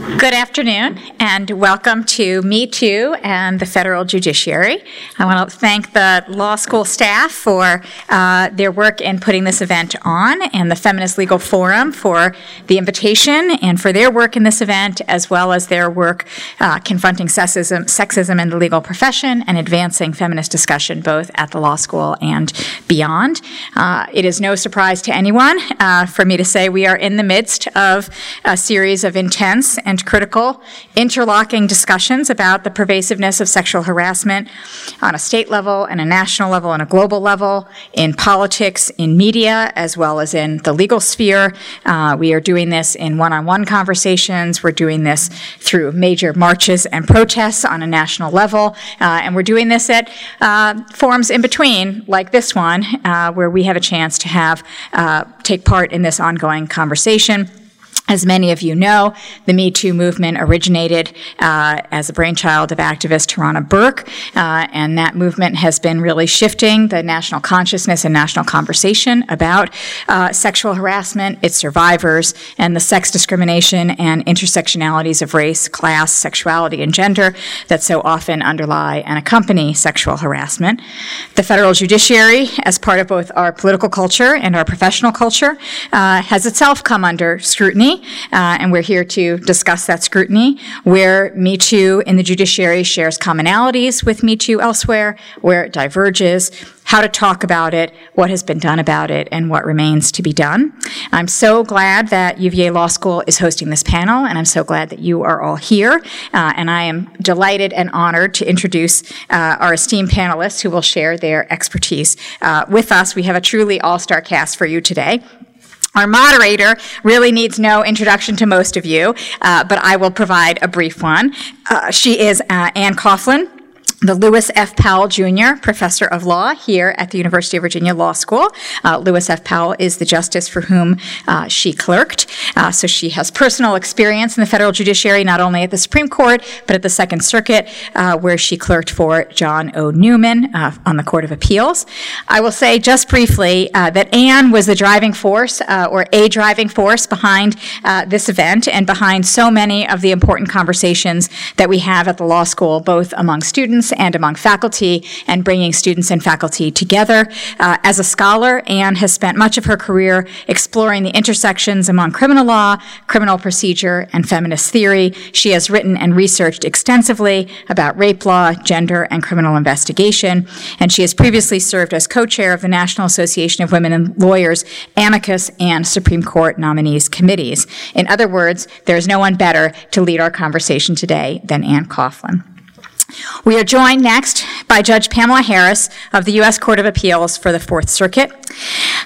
Good afternoon, and welcome to Me Too and the Federal Judiciary. I want to thank the law school staff for uh, their work in putting this event on, and the Feminist Legal Forum for the invitation and for their work in this event, as well as their work uh, confronting sexism, sexism in the legal profession and advancing feminist discussion both at the law school and beyond. Uh, it is no surprise to anyone uh, for me to say we are in the midst of a series of intense and critical interlocking discussions about the pervasiveness of sexual harassment on a state level and a national level and a global level, in politics, in media, as well as in the legal sphere. Uh, we are doing this in one on one conversations. We're doing this through major marches and protests on a national level. Uh, and we're doing this at uh, forums in between, like this one, uh, where we have a chance to have uh, take part in this ongoing conversation. As many of you know, the Me Too movement originated uh, as a brainchild of activist Tarana Burke, uh, and that movement has been really shifting the national consciousness and national conversation about uh, sexual harassment, its survivors, and the sex discrimination and intersectionalities of race, class, sexuality, and gender that so often underlie and accompany sexual harassment. The federal judiciary, as part of both our political culture and our professional culture, uh, has itself come under scrutiny uh, and we're here to discuss that scrutiny, where Me Too in the judiciary shares commonalities with Me Too elsewhere, where it diverges, how to talk about it, what has been done about it, and what remains to be done. I'm so glad that UVA Law School is hosting this panel, and I'm so glad that you are all here. Uh, and I am delighted and honored to introduce uh, our esteemed panelists who will share their expertise uh, with us. We have a truly all star cast for you today. Our moderator really needs no introduction to most of you, uh, but I will provide a brief one. Uh, she is uh, Anne Coughlin the Lewis F. Powell Jr. Professor of Law here at the University of Virginia Law School. Uh, Lewis F. Powell is the justice for whom uh, she clerked. Uh, so she has personal experience in the federal judiciary, not only at the Supreme Court, but at the Second Circuit, uh, where she clerked for Jon O. Newman uh, on the Court of Appeals. I will say just briefly uh, that Anne was the driving force, or a driving force, behind this event and behind so many of the important conversations that we have at the law school, both among students and among faculty and bringing students and faculty together. Uh, as a scholar, Anne has spent much of her career exploring the intersections among criminal law, criminal procedure, and feminist theory. She has written and researched extensively about rape law, gender, and criminal investigation, and she has previously served as co-chair of the National Association of Women and Lawyers Amicus and Supreme Court nominees committees. In other words, there is no one better to lead our conversation today than Anne Coughlin. We are joined next by Judge Pamela Harris of the U.S. Court of Appeals for the Fourth Circuit.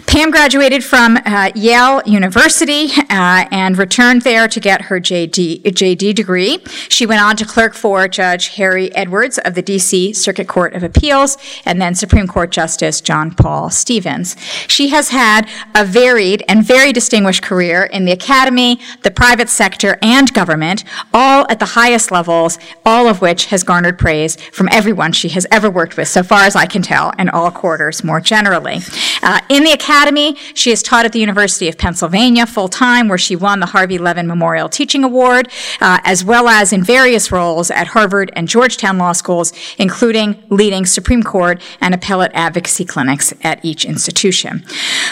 Pam graduated from uh, Yale University uh, and returned there to get her JD, JD degree. She went on to clerk for Judge Harry Edwards of the D.C. Circuit Court of Appeals and then Supreme Court Justice John Paul Stevens. She has had a varied and very distinguished career in the academy, the private sector, and government, all at the highest levels, all of which has garnered praise from everyone she has ever worked with, so far as I can tell, and all quarters more generally. Uh, in the academy, she has taught at the University of Pennsylvania full time, where she won the Harvey Levin Memorial Teaching Award, uh, as well as in various roles at Harvard and Georgetown law schools, including leading Supreme Court and appellate advocacy clinics at each institution.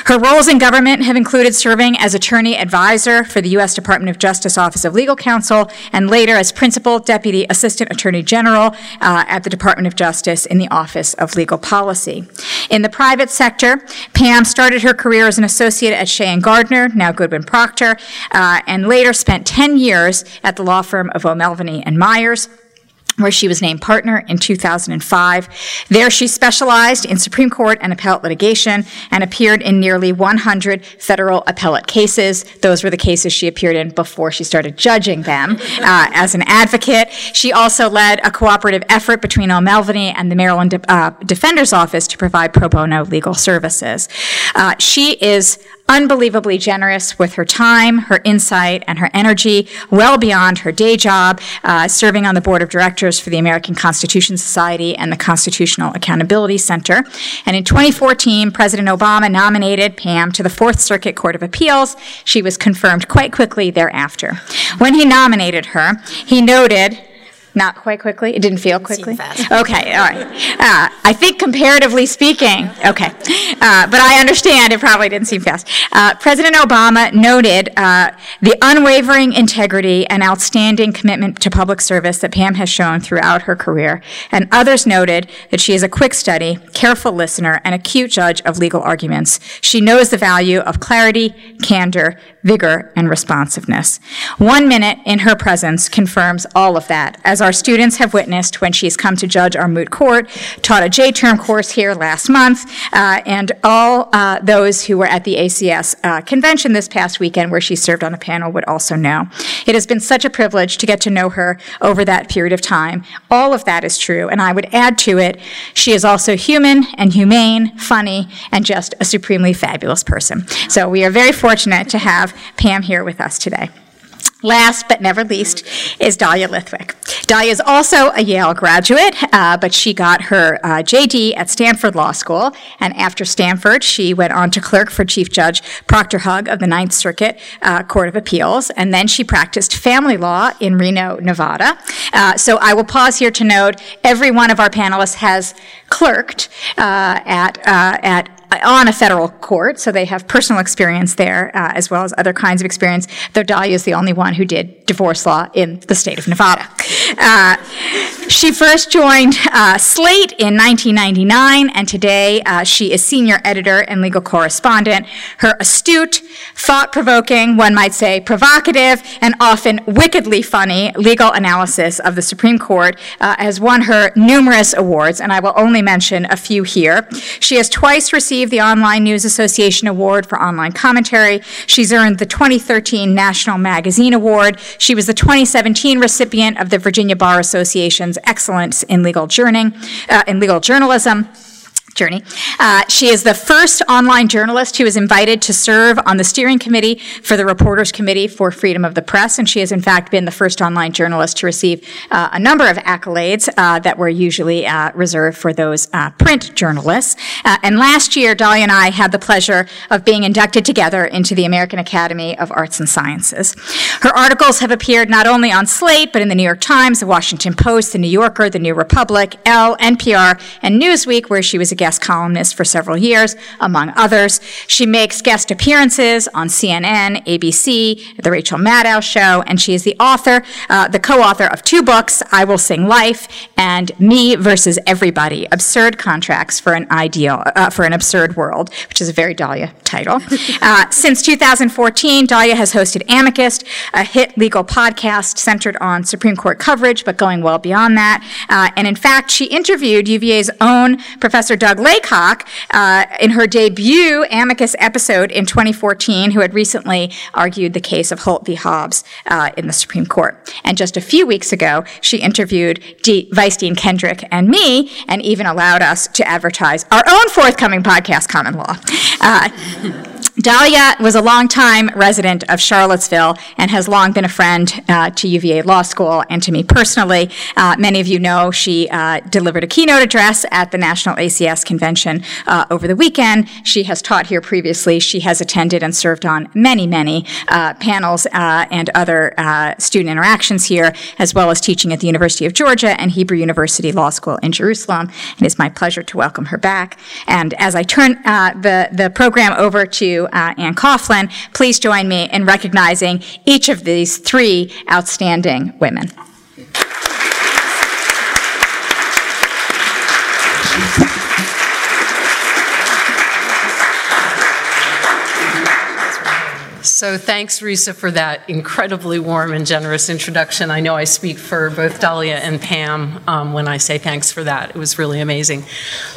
Her roles in government have included serving as attorney advisor for the U.S. Department of Justice Office of Legal Counsel and later as principal deputy assistant attorney general uh, at the Department of Justice in the Office of Legal Policy. In the private sector, Pam started her career as an associate at Shea and Gardner, now Goodwin Procter, uh, and later spent 10 years at the law firm of O'Melveny and Myers where she was named partner in 2005. There she specialized in Supreme Court and appellate litigation and appeared in nearly 100 federal appellate cases. Those were the cases she appeared in before she started judging them uh, as an advocate. She also led a cooperative effort between O'Melveny and the Maryland De- uh, Defender's Office to provide pro bono legal services. Uh, she is unbelievably generous with her time, her insight, and her energy, well beyond her day job, uh, serving on the board of directors for the American Constitution Society and the Constitutional Accountability Center. And in 2014, President Obama nominated Pam to the Fourth Circuit Court of Appeals. She was confirmed quite quickly thereafter. When he nominated her, he noted not quite quickly? It didn't feel quickly? Okay, all right. Uh, I think comparatively speaking, okay. Uh, but I understand it probably didn't seem fast. Uh, President Obama noted uh, the unwavering integrity and outstanding commitment to public service that Pam has shown throughout her career, and others noted that she is a quick study, careful listener, and acute judge of legal arguments. She knows the value of clarity, candor, vigor, and responsiveness. One minute in her presence confirms all of that, as our students have witnessed when she's come to judge our moot court, taught a J-term course here last month, uh, and all uh, those who were at the ACS uh, convention this past weekend where she served on a panel would also know. It has been such a privilege to get to know her over that period of time. All of that is true, and I would add to it, she is also human and humane, funny, and just a supremely fabulous person. So we are very fortunate to have Pam here with us today. Last but never least is Dahlia Lithwick. Dahlia is also a Yale graduate, uh, but she got her uh, JD at Stanford Law School. And after Stanford, she went on to clerk for Chief Judge Proctor Hug of the Ninth Circuit uh, Court of Appeals. And then she practiced family law in Reno, Nevada. Uh, so I will pause here to note every one of our panelists has clerked uh, at, uh, at on a federal court, so they have personal experience there uh, as well as other kinds of experience, though Dahlia is the only one who did divorce law in the state of Nevada. Uh, she first joined uh, Slate in 1999, and today uh, she is senior editor and legal correspondent. Her astute, thought provoking, one might say provocative, and often wickedly funny legal analysis of the Supreme Court uh, has won her numerous awards, and I will only mention a few here. She has twice received received the Online News Association Award for Online Commentary. She's earned the 2013 National Magazine Award. She was the 2017 recipient of the Virginia Bar Association's Excellence in Legal, Journing, uh, in Legal Journalism journey. Uh, she is the first online journalist who was invited to serve on the steering committee for the Reporters Committee for Freedom of the Press, and she has in fact been the first online journalist to receive uh, a number of accolades uh, that were usually uh, reserved for those uh, print journalists. Uh, and last year, Dahlia and I had the pleasure of being inducted together into the American Academy of Arts and Sciences. Her articles have appeared not only on Slate, but in the New York Times, the Washington Post, the New Yorker, the New Republic, Elle, NPR, and Newsweek, where she was a guest columnist for several years, among others. She makes guest appearances on CNN, ABC, The Rachel Maddow Show, and she is the author, uh, the co-author of two books, I Will Sing Life and Me versus Everybody, Absurd Contracts for an Ideal, uh, for an Absurd World, which is a very Dahlia title. Uh, since 2014, Dahlia has hosted Amicus, a hit legal podcast centered on Supreme Court coverage, but going well beyond that. Uh, and in fact, she interviewed UVA's own Professor Doug Doug Laycock uh, in her debut Amicus episode in 2014, who had recently argued the case of Holt v. Hobbs uh, in the Supreme Court. And just a few weeks ago, she interviewed D- Vice Dean Kendrick and me, and even allowed us to advertise our own forthcoming podcast, Common Law. Uh, Dahlia was a longtime resident of Charlottesville and has long been a friend uh, to UVA Law School and to me personally. Uh, many of you know she uh, delivered a keynote address at the National ACS Convention uh, over the weekend. She has taught here previously. She has attended and served on many, many uh, panels uh, and other student interactions here, as well as teaching at the University of Georgia and Hebrew University Law School in Jerusalem. It is my pleasure to welcome her back. And as I turn the, the program over to uh, Anne Coughlin, please join me in recognizing each of these three outstanding women. So thanks, Risa, for that incredibly warm and generous introduction. I know I speak for both Dahlia and Pam um, when I say thanks for that. It was really amazing.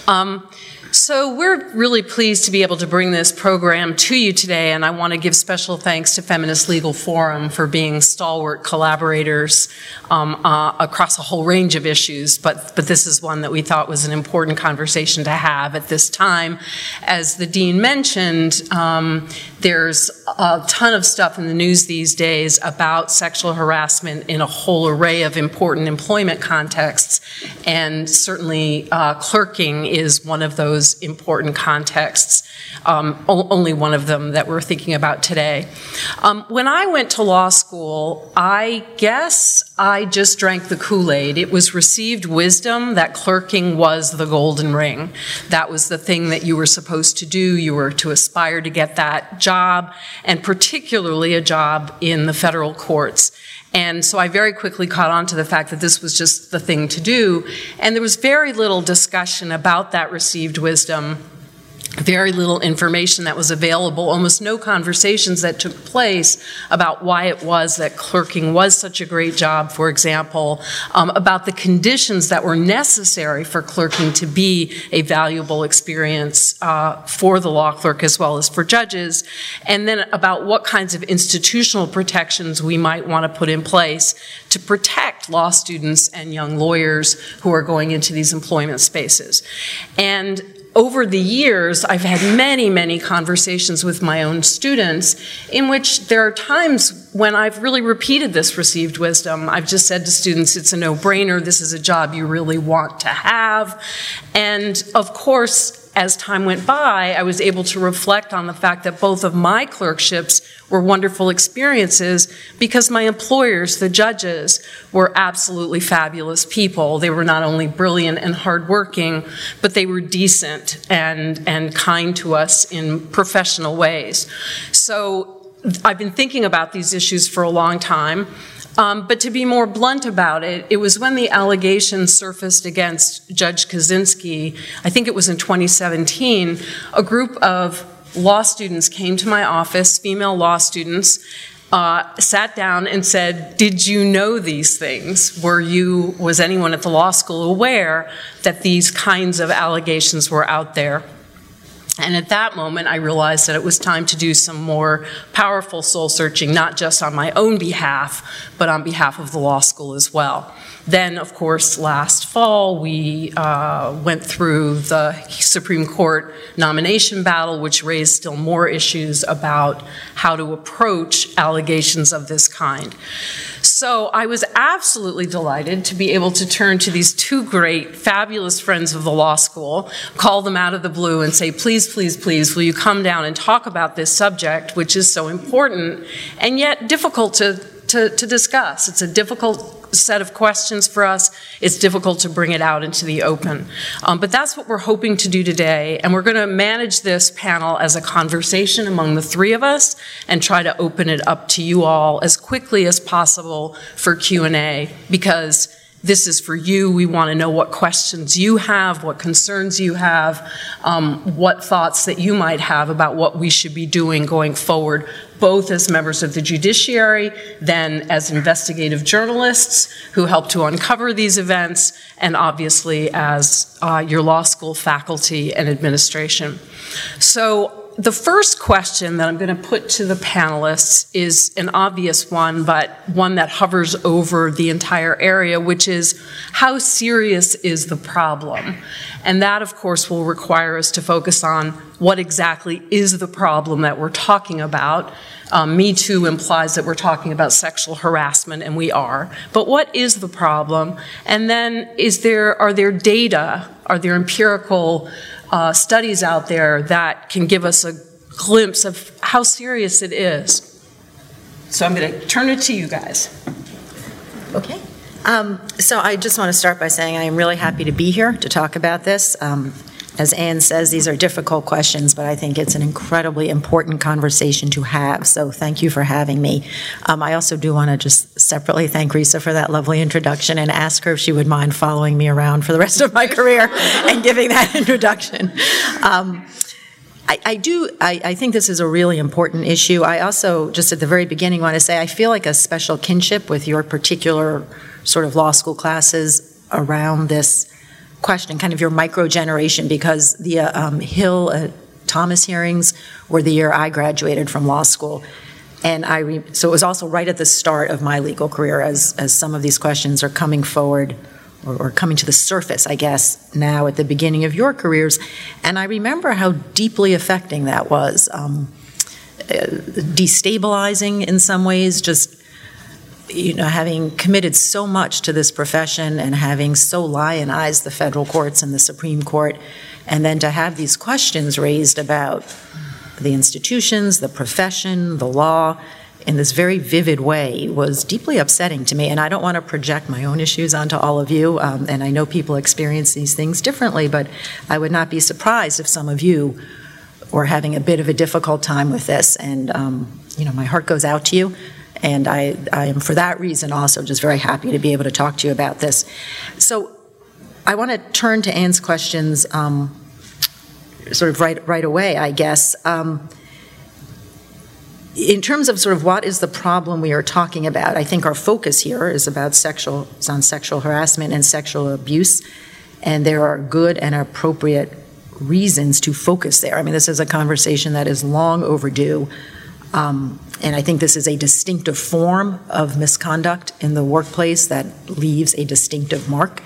Um, So, we're really pleased to be able to bring this program to you today, and I want to give special thanks to Feminist Legal Forum for being stalwart collaborators um, uh, across a whole range of issues. But, but this is one that we thought was an important conversation to have at this time. As the Dean mentioned, um, there's a ton of stuff in the news these days about sexual harassment in a whole array of important employment contexts, and certainly uh, clerking is one of those those important contexts, um, only one of them that we're thinking about today. Um, when I went to law school, I guess I just drank the Kool Aid. It was received wisdom that clerking was the golden ring. That was the thing that you were supposed to do. You were to aspire to get that job, and particularly a job in the federal courts. And so I very quickly caught on to the fact that this was just the thing to do. And there was very little discussion about that received wisdom very little information that was available, almost no conversations that took place about why it was that clerking was such a great job, for example, um, about the conditions that were necessary for clerking to be a valuable experience uh, for the law clerk as well as for judges, and then about what kinds of institutional protections we might want to put in place to protect law students and young lawyers who are going into these employment spaces. And over the years, I've had many, many conversations with my own students in which there are times when I've really repeated this received wisdom. I've just said to students, it's a no brainer, this is a job you really want to have. And of course, as time went by, I was able to reflect on the fact that both of my clerkships were wonderful experiences because my employers, the judges, were absolutely fabulous people. They were not only brilliant and hardworking, but they were decent and, and kind to us in professional ways. So I've been thinking about these issues for a long time. Um, but to be more blunt about it, it was when the allegations surfaced against Judge Kozinski, I think it was in 2017, a group of law students came to my office, female law students, uh, sat down and said, Did you know these things? Were you, was anyone at the law school aware that these kinds of allegations were out there? And at that moment, I realized that it was time to do some more powerful soul searching, not just on my own behalf, but on behalf of the law school as well. Then, of course, last fall, we uh, went through the Supreme Court nomination battle, which raised still more issues about how to approach allegations of this kind. So I was absolutely delighted to be able to turn to these two great, fabulous friends of the law school, call them out of the blue, and say, please, please, please, will you come down and talk about this subject, which is so important and yet difficult to, to, to discuss? It's a difficult set of questions for us. It's difficult to bring it out into the open. Um, but that's what we're hoping to do today, and we're going to manage this panel as a conversation among the three of us and try to open it up to you all as quickly as possible for Q&A because this is for you. We want to know what questions you have, what concerns you have, um, what thoughts that you might have about what we should be doing going forward, both as members of the judiciary, then as investigative journalists who help to uncover these events, and obviously as uh, your law school faculty and administration. So the first question that I'm going to put to the panelists is an obvious one, but one that hovers over the entire area, which is how serious is the problem? And that, of course, will require us to focus on what exactly is the problem that we're talking about. Um, Me Too implies that we're talking about sexual harassment, and we are. But what is the problem? And then, is there are there data? Are there empirical uh, studies out there that can give us a glimpse of how serious it is. So I'm going to turn it to you guys. Okay. Um, so I just want to start by saying I am really happy to be here to talk about this. Um, as Anne says, these are difficult questions, but I think it's an incredibly important conversation to have. So thank you for having me. Um, I also do want to just separately thank Risa for that lovely introduction and ask her if she would mind following me around for the rest of my career and giving that introduction. Um, I, I, do, I, I, think this is a really important issue. I also, just at the very beginning, want to say I feel like a special kinship with your particular sort of law school classes around this question, kind of your micro generation, because the uh, um, Hill uh, Thomas hearings were the year I graduated from law school. And I, re- so it was also right at the start of my legal career as, as some of these questions are coming forward or, or coming to the surface, I guess, now at the beginning of your careers. And I remember how deeply affecting that was. Um, uh, destabilizing in some ways, just you know, having committed so much to this profession and having so lionized the federal courts and the Supreme Court, and then to have these questions raised about the institutions, the profession, the law, in this very vivid way was deeply upsetting to me. And I don't want to project my own issues onto all of you. Um, and I know people experience these things differently, but I would not be surprised if some of you were having a bit of a difficult time with this. And, um, you know, my heart goes out to you. And I, I am, for that reason, also just very happy to be able to talk to you about this. So I want to turn to Anne's questions um, sort of right, right away, I guess. Um, in terms of sort of what is the problem we are talking about, I think our focus here is about sexual, is on sexual harassment and sexual abuse, and there are good and appropriate reasons to focus there. I mean, this is a conversation that is long overdue. Um, and I think this is a distinctive form of misconduct in the workplace that leaves a distinctive mark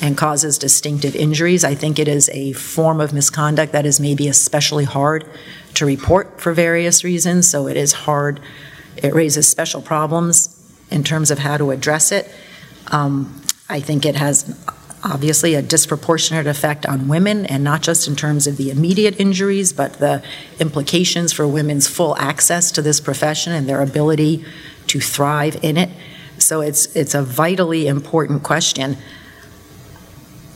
and causes distinctive injuries. I think it is a form of misconduct that is maybe especially hard to report for various reasons, so it is hard. It raises special problems in terms of how to address it. Um, I think it has obviously a disproportionate effect on women, and not just in terms of the immediate injuries, but the implications for women's full access to this profession and their ability to thrive in it. So it's it's a vitally important question.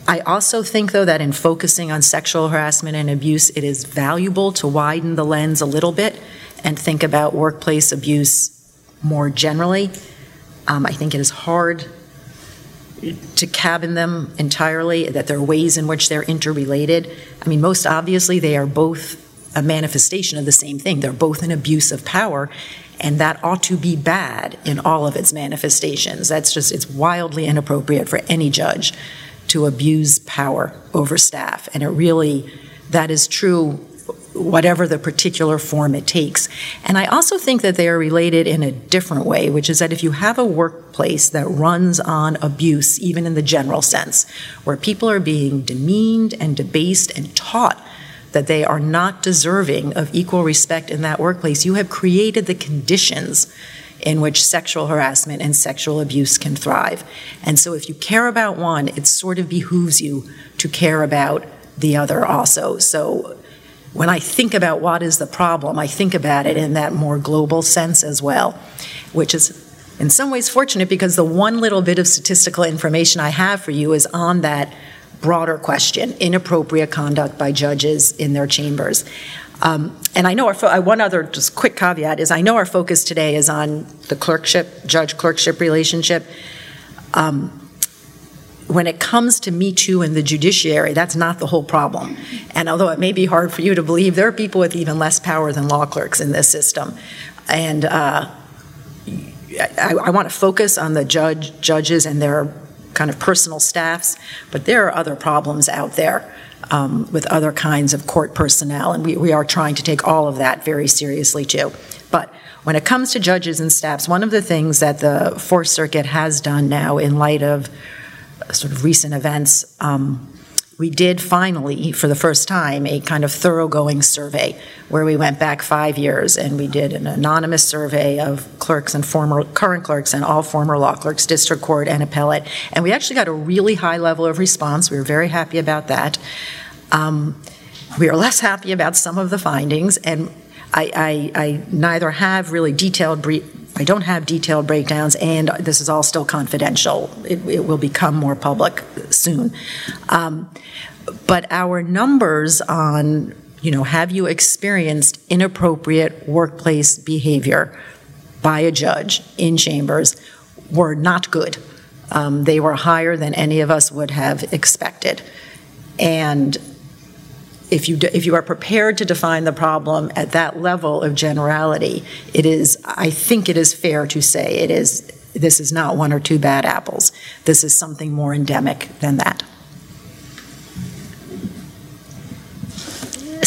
I also think, though, that in focusing on sexual harassment and abuse, it is valuable to widen the lens a little bit and think about workplace abuse more generally. Um, I think it is hard to cabin them entirely, that there are ways in which they're interrelated. I mean, most obviously, they are both a manifestation of the same thing. They're both an abuse of power, and that ought to be bad in all of its manifestations. That's just, it's wildly inappropriate for any judge to abuse power over staff. And it really, that is true whatever the particular form it takes. And I also think that they are related in a different way, which is that if you have a workplace that runs on abuse, even in the general sense, where people are being demeaned and debased and taught that they are not deserving of equal respect in that workplace, you have created the conditions in which sexual harassment and sexual abuse can thrive. And so if you care about one, it sort of behooves you to care about the other also. So when I think about what is the problem, I think about it in that more global sense as well, which is in some ways fortunate because the one little bit of statistical information I have for you is on that broader question inappropriate conduct by judges in their chambers. Um, and I know our fo- one other just quick caveat is I know our focus today is on the clerkship, judge clerkship relationship. Um, when it comes to Me Too and the judiciary, that's not the whole problem. And although it may be hard for you to believe, there are people with even less power than law clerks in this system. And uh, I, I want to focus on the judge, judges and their kind of personal staffs, but there are other problems out there um, with other kinds of court personnel, and we, we are trying to take all of that very seriously too. But when it comes to judges and staffs, one of the things that the Fourth Circuit has done now in light of sort of recent events, um, we did finally, for the first time, a kind of thoroughgoing survey where we went back five years and we did an anonymous survey of clerks and former current clerks and all former law clerks, district court and appellate. And we actually got a really high level of response. We were very happy about that. Um, we are less happy about some of the findings, and I, I, I neither have really detailed brief I don't have detailed breakdowns, and this is all still confidential. It, it will become more public soon. Um, but our numbers on, you know, have you experienced inappropriate workplace behavior by a judge in chambers were not good. Um, they were higher than any of us would have expected. And if you, if you are prepared to define the problem at that level of generality, it is, I think it is fair to say it is, this is not one or two bad apples. This is something more endemic than that.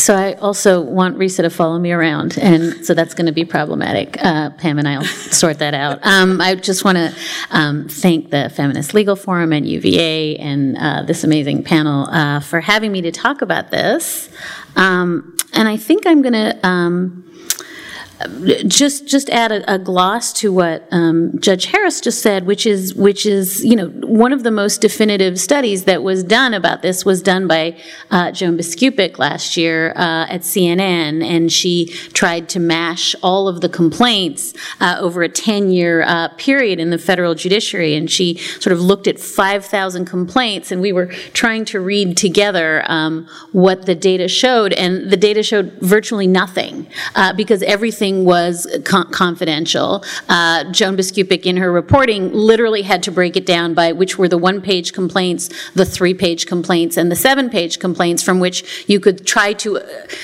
So I also want Risa to follow me around, and so that's going to be problematic. Uh, Pam and I'll sort that out. Um, I just want to um, thank the Feminist Legal Forum and UVA and uh, this amazing panel uh, for having me to talk about this. Um, and I think I'm going to um, just just add a, a gloss to what um, Judge Harris just said, which is which is you know one of the most definitive studies that was done about this was done by uh, Joan Biskupic last year uh, at CNN, and she tried to mash all of the complaints uh, over a ten year uh, period in the federal judiciary, and she sort of looked at five thousand complaints, and we were trying to read together um, what the data showed, and the data showed virtually nothing uh, because everything everything was con- confidential. Uh, Joan Biskupic, in her reporting, literally had to break it down by which were the one page complaints, the three page complaints, and the seven page complaints, from which you could try to uh,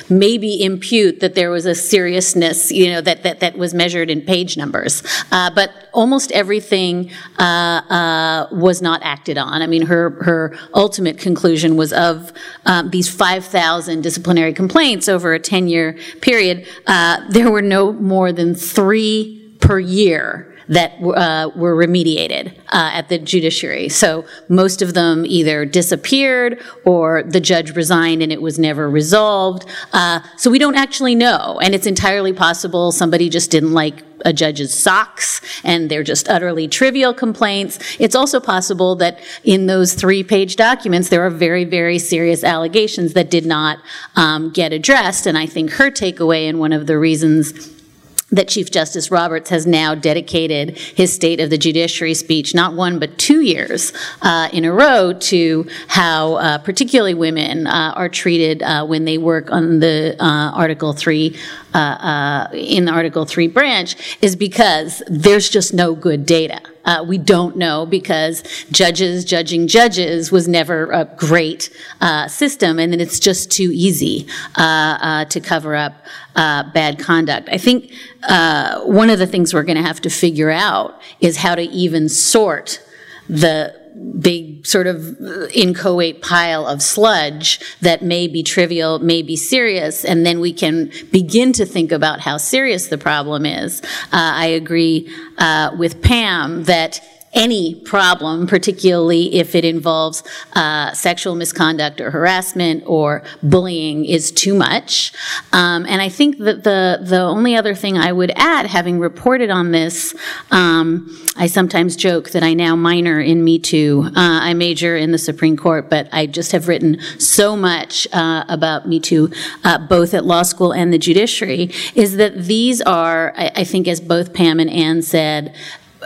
maybe impute that there was a seriousness, you know, that, that, that was measured in page numbers. Uh, but almost everything uh, uh, was not acted on. I mean, her, her ultimate conclusion was of um, these 5,000 disciplinary complaints over a 10 year period, there were no more than three per year that uh, were remediated uh, at the judiciary. So most of them either disappeared or the judge resigned and it was never resolved. Uh, so we don't actually know, and it's entirely possible somebody just didn't like a judge's socks and they're just utterly trivial complaints. It's also possible that in those three page documents there are very, very serious allegations that did not um, get addressed. And I think her takeaway and one of the reasons that Chief Justice Roberts has now dedicated his State of the Judiciary speech, not one but two years uh, in a row, to how uh, particularly women uh, are treated uh, when they work on the uh, Article 3 uh, in the Article 3 branch, is because there's just no good data. Uh, we don't know because judges judging judges was never a great uh, system, and then it's just too easy uh, uh to cover up uh, bad conduct. I think uh, one of the things we're going to have to figure out is how to even sort the big sort of inchoate pile of sludge that may be trivial, may be serious, and then we can begin to think about how serious the problem is. Uh, I agree uh, with Pam that any problem, particularly if it involves uh, sexual misconduct or harassment or bullying, is too much. Um, and I think that the the only other thing I would add, having reported on this, um, I sometimes joke that I now minor in Me Too. Uh, I major in the Supreme Court, but I just have written so much uh, about Me Too, uh, both at law school and the judiciary. Is that these are, I, I think, as both Pam and Anne said,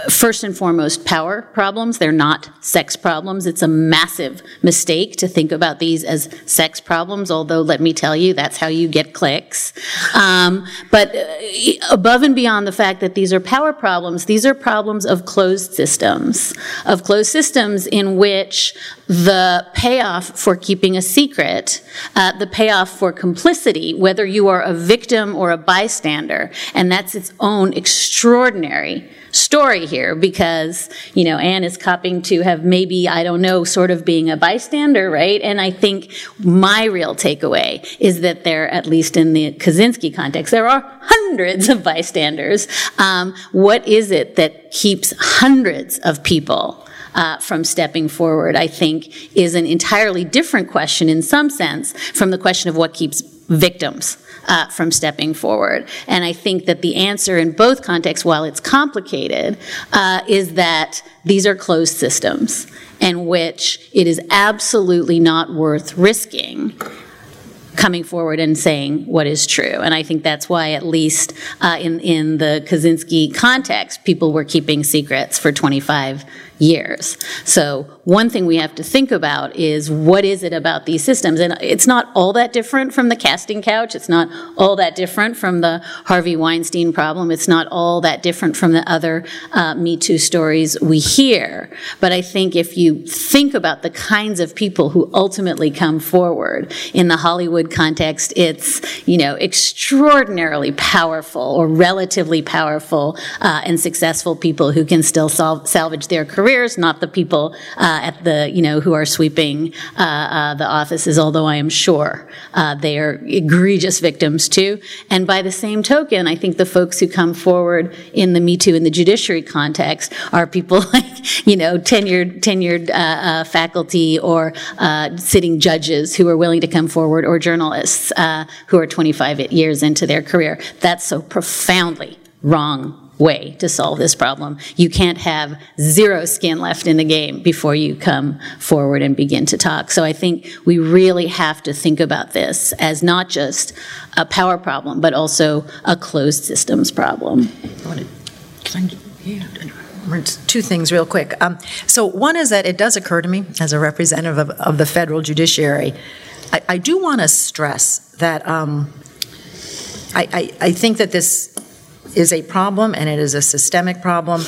first and foremost power problems. They're not sex problems. It's a massive mistake to think about these as sex problems, although let me tell you, that's how you get clicks. Um, but uh, above and beyond the fact that these are power problems, these are problems of closed systems, of closed systems in which the payoff for keeping a secret, uh, the payoff for complicity, whether you are a victim or a bystander, and that's its own extraordinary story here because, you know, Anne is copying to have maybe, I don't know, sort of being a bystander, right? And I think my real takeaway is that there, at least in the Kozinski context, there are hundreds of bystanders. Um, what is it that keeps hundreds of people uh, from stepping forward, I think, is an entirely different question in some sense from the question of what keeps victims uh, from stepping forward. And I think that the answer in both contexts, while it's complicated, uh, is that these are closed systems in which it is absolutely not worth risking coming forward and saying what is true. And I think that's why, at least uh, in, in the Kozinski context, people were keeping secrets for 25 years. So one thing we have to think about is what is it about these systems? And it's not all that different from the casting couch. It's not all that different from the Harvey Weinstein problem. It's not all that different from the other uh, Me Too stories we hear. But I think if you think about the kinds of people who ultimately come forward in the Hollywood context, it's, you know, extraordinarily powerful or relatively powerful uh, and successful people who can still salvage their careers, not the people uh, at the, you know, who are sweeping uh, uh the offices, although I am sure uh, they are egregious victims too. And by the same token, I think the folks who come forward in the Me Too in the judiciary context are people like, you know, tenured, tenured uh, faculty or sitting judges who are willing to come forward or journalists who are 25 years into their career. That's so profoundly wrong way to solve this problem. You can't have zero skin left in the game before you come forward and begin to talk. So I think we really have to think about this as not just a power problem, but also a closed systems problem. Two things, real quick. Um, so, one is that it does occur to me, as a representative of, of the federal judiciary, I, I do want to stress that um, I, I, I think that this is a problem and it is a systemic problem.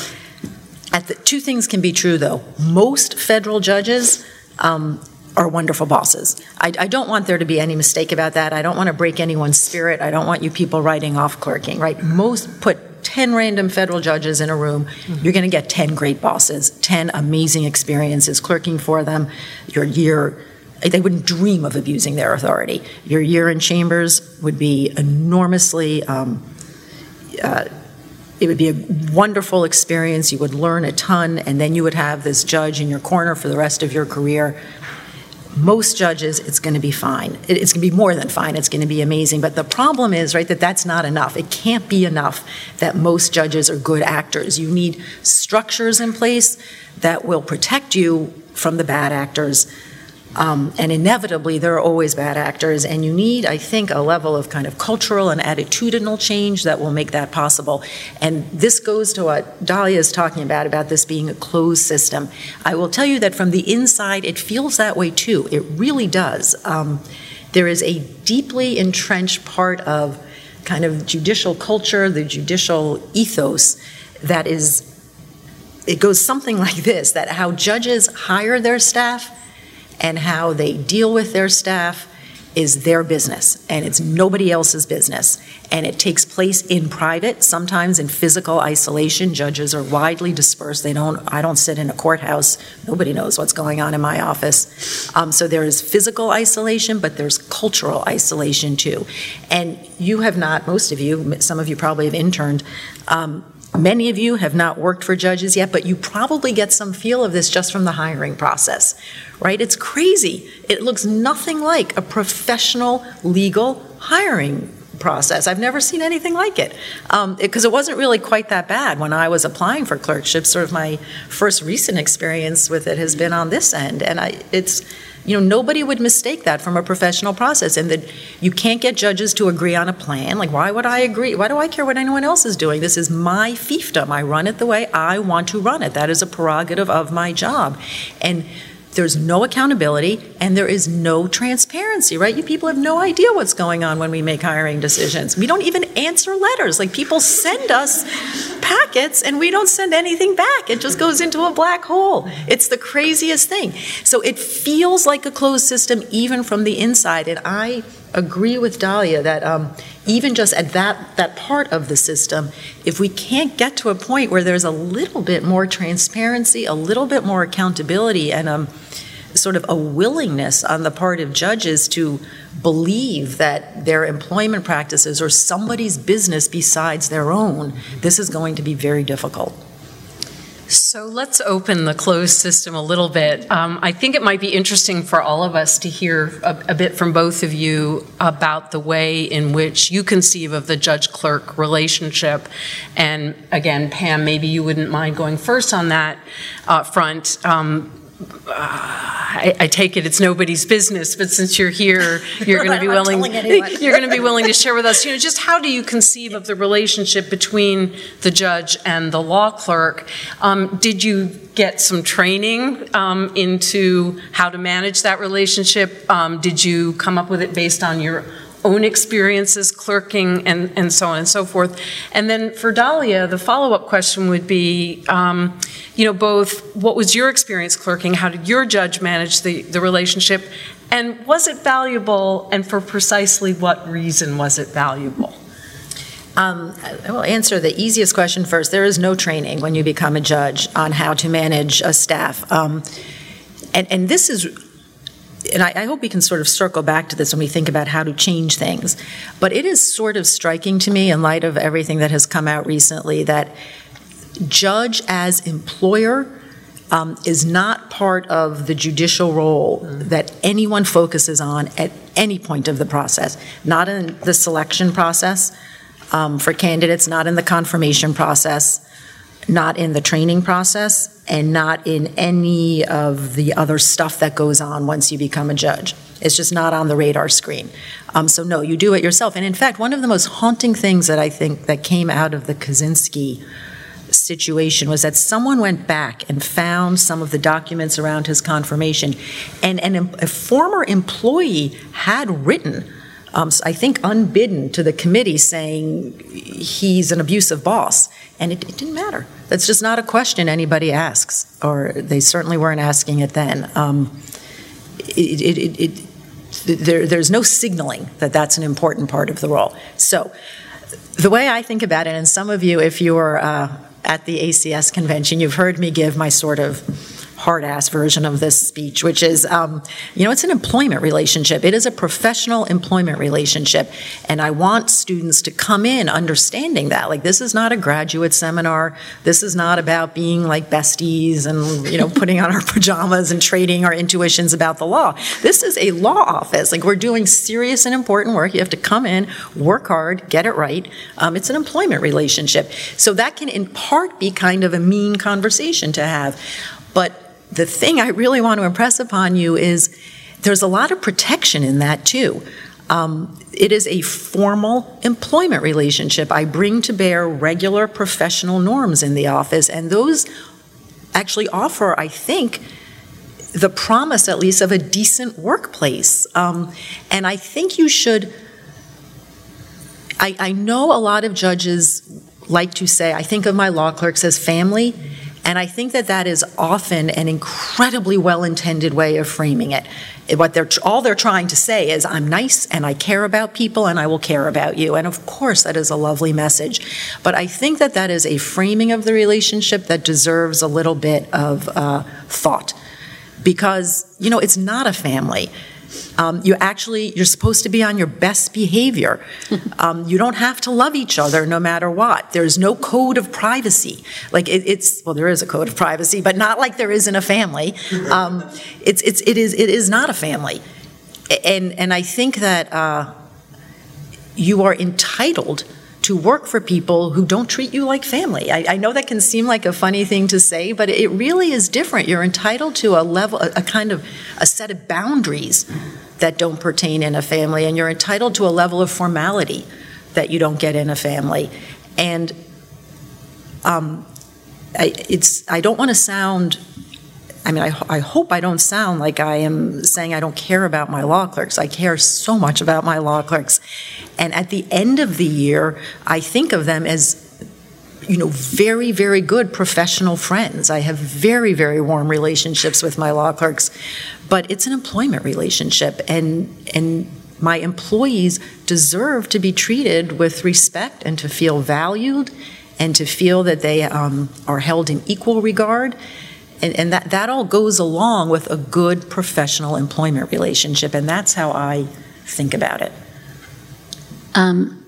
The, two things can be true, though. Most federal judges um, are wonderful bosses. I, I, don't want there to be any mistake about that. I don't want to break anyone's spirit. I don't want you people writing off clerking, right? Most put 10 random federal judges in a room, mm-hmm. you're going to get 10 great bosses, 10 amazing experiences clerking for them. Your year they wouldn't dream of abusing their authority. Your year in chambers would be enormously, um, uh, it would be a wonderful experience. You would learn a ton, and then you would have this judge in your corner for the rest of your career. Most judges, it's going to be fine. It's going to be more than fine. It's going to be amazing. But the problem is, right, that that's not enough. It can't be enough that most judges are good actors. You need structures in place that will protect you from the bad actors um, and inevitably, there are always bad actors, and you need, I think, a level of kind of cultural and attitudinal change that will make that possible. And this goes to what Dahlia is talking about, about this being a closed system. I will tell you that from the inside, it feels that way too. It really does. Um, there is a deeply entrenched part of kind of judicial culture, the judicial ethos, that is, it goes something like this that how judges hire their staff and how they deal with their staff is their business and it's nobody else's business. And it takes place in private, sometimes in physical isolation. Judges are widely dispersed. They don't, I don't sit in a courthouse. Nobody knows what's going on in my office. Um, so there is physical isolation, but there's cultural isolation too. And you have not, most of you, some of you probably have interned. Um, Many of you have not worked for judges yet, but you probably get some feel of this just from the hiring process, right? It's crazy. It looks nothing like a professional legal hiring process. I've never seen anything like it because um, it, wasn't really quite that bad when I was applying for clerkships. Sort of my first recent experience with it has been on this end, and I, it's you know, nobody would mistake that from a professional process, and that you can't get judges to agree on a plan. Like, why would I agree? Why do I care what anyone else is doing? This is my fiefdom. I run it the way I want to run it. That is a prerogative of my job. And there's no accountability and there is no transparency, right? You people have no idea what's going on when we make hiring decisions. We don't even answer letters. Like people send us packets and we don't send anything back. It just goes into a black hole. It's the craziest thing. So it feels like a closed system even from the inside. And I agree with Dahlia that um, even just at that, that part of the system, if we can't get to a point where there's a little bit more transparency, a little bit more accountability, and um, sort of a willingness on the part of judges to believe that their employment practices are somebody's business besides their own, this is going to be very difficult. So let's open the closed system a little bit. Um, I think it might be interesting for all of us to hear a, a, bit from both of you about the way in which you conceive of the judge clerk relationship. And again, Pam, maybe you wouldn't mind going first on that uh, front. Um, I, I, take it it's nobody's business, but since you're here, you're going to be willing. you're going to be willing to share with us. You know, just how do you conceive of the relationship between the judge and the law clerk? Um, did you get some training um, into how to manage that relationship? Um, did you come up with it based on your own experiences clerking and, and so on and so forth. And then for Dahlia, the follow-up question would be, um, you know, both what was your experience clerking? How did your judge manage the, the relationship? And was it valuable? And for precisely what reason was it valuable? Um, I will answer the easiest question first. There is no training when you become a judge on how to manage a staff. Um, and, and this is and I, I, hope we can sort of circle back to this when we think about how to change things. But it is sort of striking to me, in light of everything that has come out recently, that judge as employer um, is not part of the judicial role that anyone focuses on at any point of the process, not in the selection process um, for candidates, not in the confirmation process, not in the training process, and not in any of the other stuff that goes on once you become a judge. It's just not on the radar screen. Um, so no, you do it yourself. And in fact, one of the most haunting things that I think that came out of the Kozinski situation was that someone went back and found some of the documents around his confirmation, and, and a former employee had written um, I think, unbidden to the committee saying he's an abusive boss. And it, it, didn't matter. That's just not a question anybody asks, or they certainly weren't asking it then. Um, it, it, it, there, there's no signaling that that's an important part of the role. So, the way I think about it, and some of you, if you're uh, at the ACS convention, you've heard me give my sort of hard ass version of this speech, which is, um, you know, it's an employment relationship. It is a professional employment relationship. And I want students to come in understanding that. Like, this is not a graduate seminar. This is not about being like besties and, you know, putting on our pajamas and trading our intuitions about the law. This is a law office. Like, we're doing serious and important work. You have to come in, work hard, get it right. Um, it's an employment relationship. So that can, in part, be kind of a mean conversation to have. But the thing I really want to impress upon you is there's a lot of protection in that too. Um, it is a formal employment relationship. I bring to bear regular professional norms in the office, and those actually offer, I think, the promise at least of a decent workplace. Um, and I think you should. I, I know a lot of judges like to say, I think of my law clerks as family. And I think that that is often an incredibly well intended way of framing it. What they're, all they're trying to say is, I'm nice and I care about people and I will care about you. And of course, that is a lovely message. But I think that that is a framing of the relationship that deserves a little bit of uh, thought. Because, you know, it's not a family. Um, you actually you're supposed to be on your best behavior. Um, you don't have to love each other no matter what. There's no code of privacy. Like it, it's well, there is a code of privacy, but not like there is in a family. Um, it's it's it is it is not a family, and and I think that uh, you are entitled to work for people who don't treat you like family. I, I, know that can seem like a funny thing to say, but it really is different. You're entitled to a level, a, a kind of a set of boundaries that don't pertain in a family, and you're entitled to a level of formality that you don't get in a family. And um, I, it's I don't want to sound I mean, I, I, hope I don't sound like I am saying I don't care about my law clerks. I care so much about my law clerks. And at the end of the year, I think of them as you know, very, very good professional friends. I have very, very warm relationships with my law clerks, but it's an employment relationship, and and my employees deserve to be treated with respect and to feel valued, and to feel that they um, are held in equal regard. And, and that, that all goes along with a good professional employment relationship, and that's how I think about it. Um,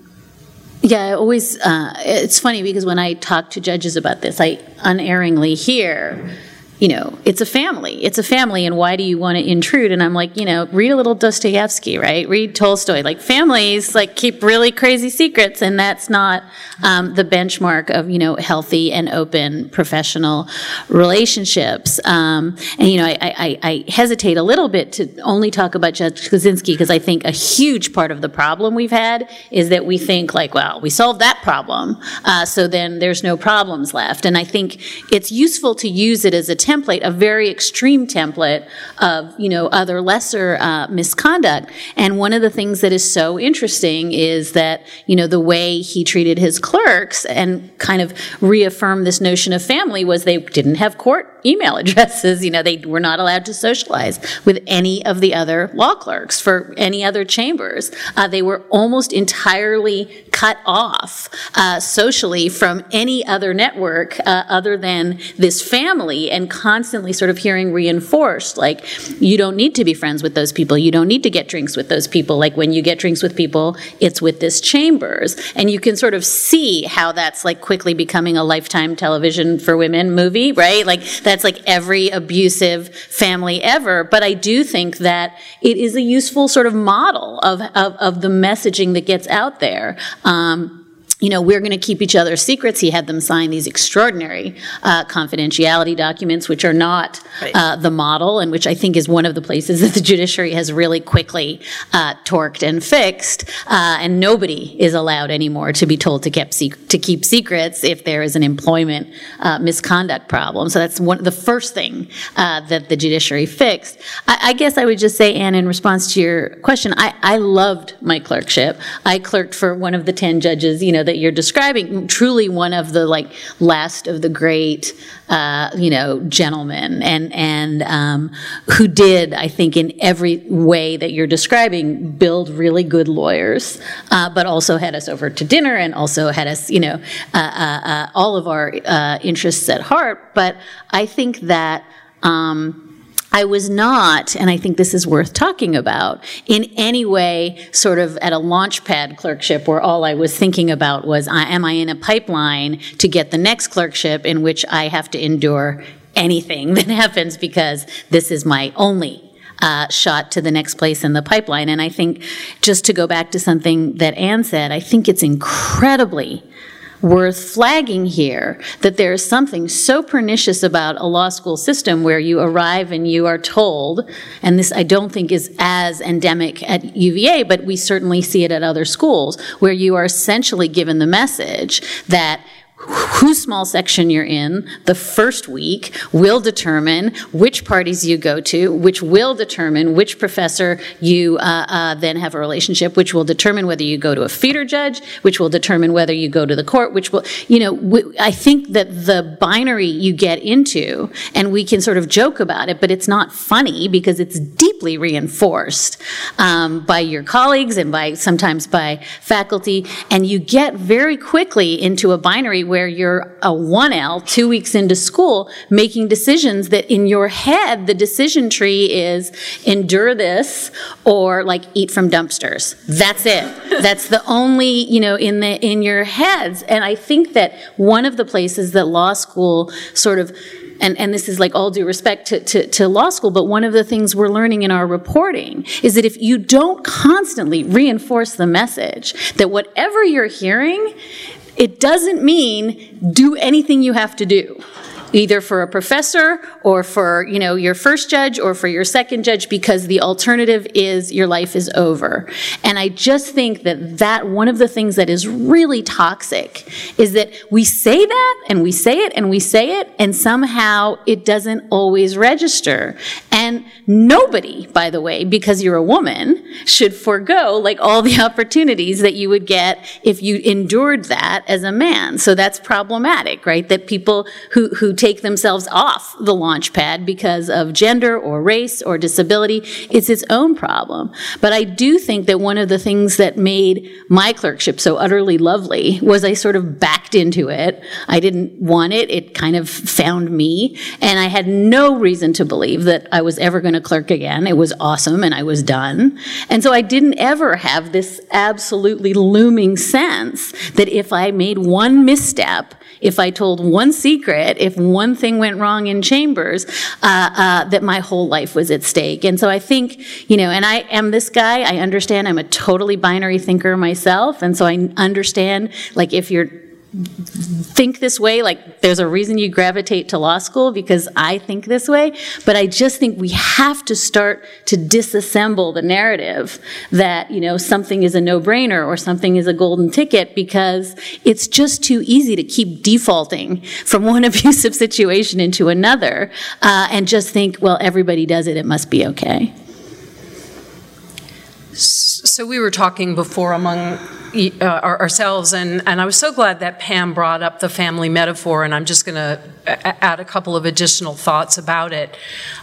yeah, I always, uh, it's funny because when I talk to judges about this, I unerringly hear you know, it's a family. It's a family, and why do you want to intrude? And I'm like, you know, read a little Dostoevsky, right? Read Tolstoy. Like families, like keep really crazy secrets, and that's not um, the benchmark of you know healthy and open professional relationships. Um, and you know, I, I, I, hesitate a little bit to only talk about Judge Kozinski because I think a huge part of the problem we've had is that we think like, well, we solved that problem, uh, so then there's no problems left. And I think it's useful to use it as a template template, a very extreme template of, you know, other lesser uh, misconduct. And one of the things that is so interesting is that, you know, the way he treated his clerks and kind of reaffirmed this notion of family was they didn't have court email addresses. You know, they were not allowed to socialize with any of the other law clerks for any other chambers. Uh, they were almost entirely cut off uh, socially from any other network uh, other than this family and constantly sort of hearing reinforced like you don't need to be friends with those people you don't need to get drinks with those people like when you get drinks with people it's with this chambers and you can sort of see how that's like quickly becoming a lifetime television for women movie right like that's like every abusive family ever but i do think that it is a useful sort of model of, of, of the messaging that gets out there. Um, you know, we're going to keep each other's secrets. He had them sign these extraordinary uh, confidentiality documents, which are not right. uh, the model, and which I think is one of the places that the judiciary has really quickly uh, torqued and fixed. Uh, and nobody is allowed anymore to be told to to keep secrets if there is an employment uh, misconduct problem. So that's one the first thing uh, that the judiciary fixed. I, I, guess I would just say, Anne, in response to your question, I, I loved my clerkship. I clerked for one of the ten judges, you know, that you're describing, truly one of the like last of the great, uh, you know, gentlemen, and and um, who did, I think, in every way that you're describing, build really good lawyers, uh, but also had us over to dinner and also had us, you know, uh, uh, uh all of our uh, interests at heart. But I think that. Um, I was not, and I think this is worth talking about, in any way sort of at a launch pad clerkship where all I was thinking about was, am I in a pipeline to get the next clerkship in which I have to endure anything that happens because this is my only uh, shot to the next place in the pipeline. And I think just to go back to something that Anne said, I think it's incredibly worth flagging here that there is something so pernicious about a law school system where you arrive and you are told, and this I don't think is as endemic at UVA, but we certainly see it at other schools, where you are essentially given the message that whose small section you're in the first week will determine which parties you go to, which will determine which professor you uh, uh, then have a relationship, which will determine whether you go to a feeder judge, which will determine whether you go to the court, which will, you know, I think that the binary you get into, and we can sort of joke about it, but it's not funny because it's deeply reinforced um, by your colleagues and by sometimes by faculty, and you get very quickly into a binary where you're a 1L two weeks into school making decisions that in your head, the decision tree is endure this or like eat from dumpsters. That's it. That's the only, you know, in the, in your heads. And I think that one of the places that law school sort of and, and this is like all due respect to, to, to, law school, but one of the things we're learning in our reporting is that if you don't constantly reinforce the message that whatever you're hearing it doesn't mean do anything you have to do either for a professor or for you know your first judge or for your second judge because the alternative is your life is over. And i just think that that one of the things that is really toxic is that we say that and we say it and we say it and somehow it doesn't always register. And nobody by the way because you're a woman should forego like all the opportunities that you would get if you endured that as a man. So that's problematic right? That people who who take themselves off the launch pad because of gender or race or disability. It's its own problem. But I do think that one of the things that made my clerkship so utterly lovely was I sort of backed into it. I didn't want it. It kind of found me. And I had no reason to believe that I was ever going to clerk again. It was awesome and I was done. And so I didn't ever have this absolutely looming sense that if I made one misstep, if I told one secret, if one thing went wrong in chambers, uh, uh, that my whole life was at stake. And so I think, you know, and I am this guy, I understand I'm a totally binary thinker myself. And so I understand, like, if you're think this way, like there's a reason you gravitate to law school because I think this way, but I just think we have to start to disassemble the narrative that, you know, something is a no-brainer or something is a golden ticket because it's just too easy to keep defaulting from one abusive situation into another uh, and just think, well, everybody does it, it must be okay. So we were talking before among uh, ourselves, and, and I was so glad that Pam brought up the family metaphor, and I'm just going to add a couple of additional thoughts about it.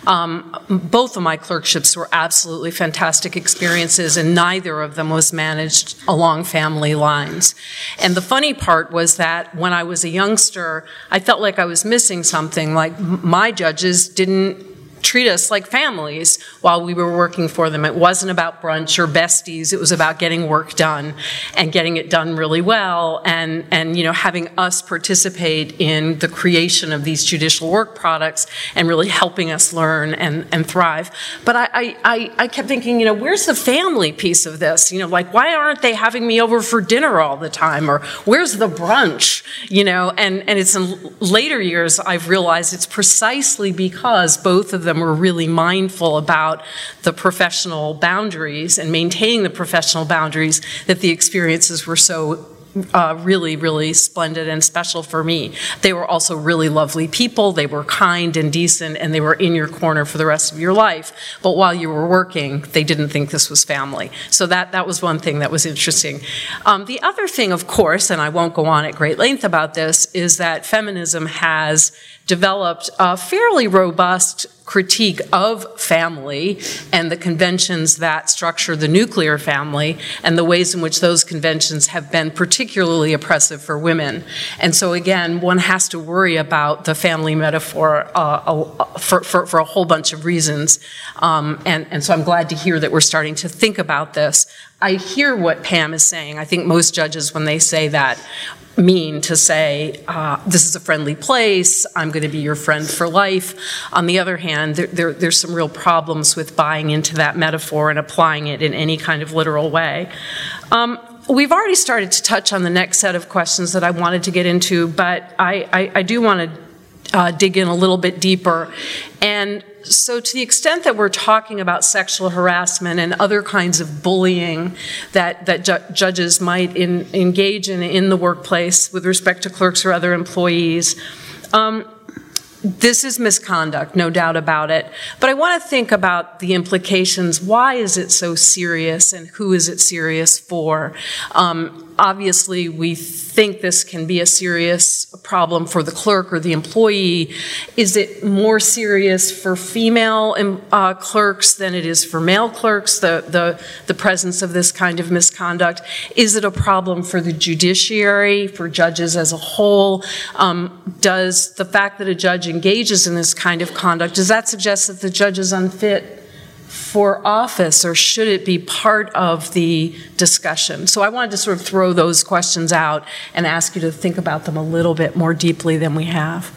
Um, both of my clerkships were absolutely fantastic experiences, and neither of them was managed along family lines. And the funny part was that when I was a youngster, I felt like I was missing something, like my judges didn't treat us like families while we were working for them. It wasn't about brunch or besties. It was about getting work done and getting it done really well and, and you know, having us participate in the creation of these judicial work products and really helping us learn and, and thrive. But I, I, I kept thinking, you know, where's the family piece of this? You know, like, why aren't they having me over for dinner all the time? Or where's the brunch? You know, and, and it's in later years I've realized it's precisely because both of them them were really mindful about the professional boundaries and maintaining the professional boundaries that the experiences were so uh, really, really splendid and special for me. They were also really lovely people. They were kind and decent, and they were in your corner for the rest of your life. But while you were working, they didn't think this was family. So that, that was one thing that was interesting. Um, the other thing, of course, and I won't go on at great length about this, is that feminism has developed a fairly robust critique of family and the conventions that structure the nuclear family and the ways in which those conventions have been particularly oppressive for women. And so, again, one has to worry about the family metaphor uh, for, for, for, a whole bunch of reasons. Um, and, and so I'm glad to hear that we're starting to think about this. I hear what Pam is saying. I think most judges, when they say that, mean to say, uh, this is a friendly place, I'm going to be your friend for life. On the other hand, there, there, there's some real problems with buying into that metaphor and applying it in any kind of literal way. Um, we've already started to touch on the next set of questions that I wanted to get into, but I, I, I do want to uh, dig in a little bit deeper. And so, to the extent that we're talking about sexual harassment and other kinds of bullying that, that ju judges might in, engage in in the workplace with respect to clerks or other employees, um, this is misconduct, no doubt about it. But I want to think about the implications. Why is it so serious and who is it serious for? Um, obviously, we think this can be a serious problem for the clerk or the employee. Is it more serious for female uh, clerks than it is for male clerks, the, the, the presence of this kind of misconduct? Is it a problem for the judiciary, for judges as a whole? Um, does the fact that a judge engages in this kind of conduct, does that suggest that the judge is unfit for office, or should it be part of the discussion? So I wanted to sort of throw those questions out and ask you to think about them a little bit more deeply than we have.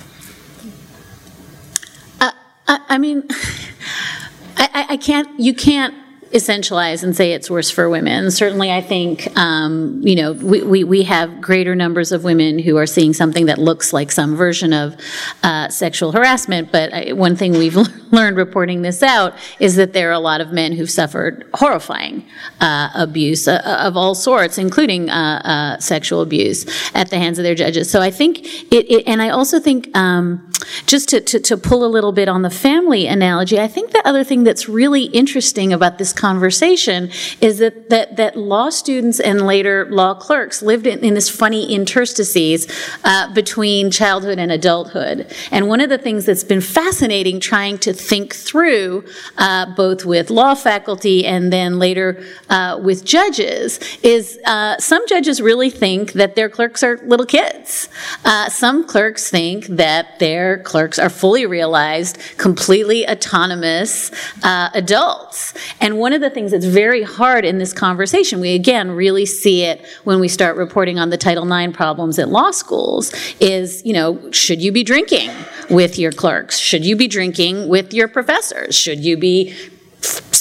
Uh, I, I, mean, I, I can't, you can't essentialize and say it's worse for women. Certainly, I think, um, you know, we, we, we, have greater numbers of women who are seeing something that looks like some version of uh, sexual harassment. But I, one thing we've learned reporting this out is that there are a lot of men who've suffered horrifying uh, abuse uh, of all sorts, including uh, uh, sexual abuse at the hands of their judges. So I think it, it and I also think, um, just to, to, to pull a little bit on the family analogy, I think the other thing that's really interesting about this conversation is that, that, that law students and later law clerks lived in, in this funny interstices uh, between childhood and adulthood. And one of the things that's been fascinating trying to think through, uh, both with law faculty and then later uh, with judges, is uh, some judges really think that their clerks are little kids. Uh, some clerks think that their clerks are fully realized, completely autonomous uh, adults. And one of the things that's very hard in this conversation, we again really see it when we start reporting on the Title IX problems at law schools, is, you know, should you be drinking with your clerks? Should you be drinking with your professors? Should you be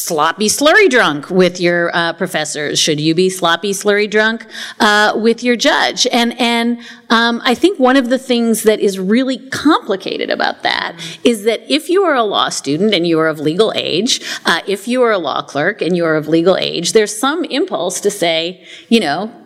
sloppy slurry drunk with your uh, professors? Should you be sloppy slurry drunk uh, with your judge? And and um, I think one of the things that is really complicated about that is that if you are a law student and you are of legal age, uh, if you are a law clerk and you are of legal age, there's some impulse to say, you know,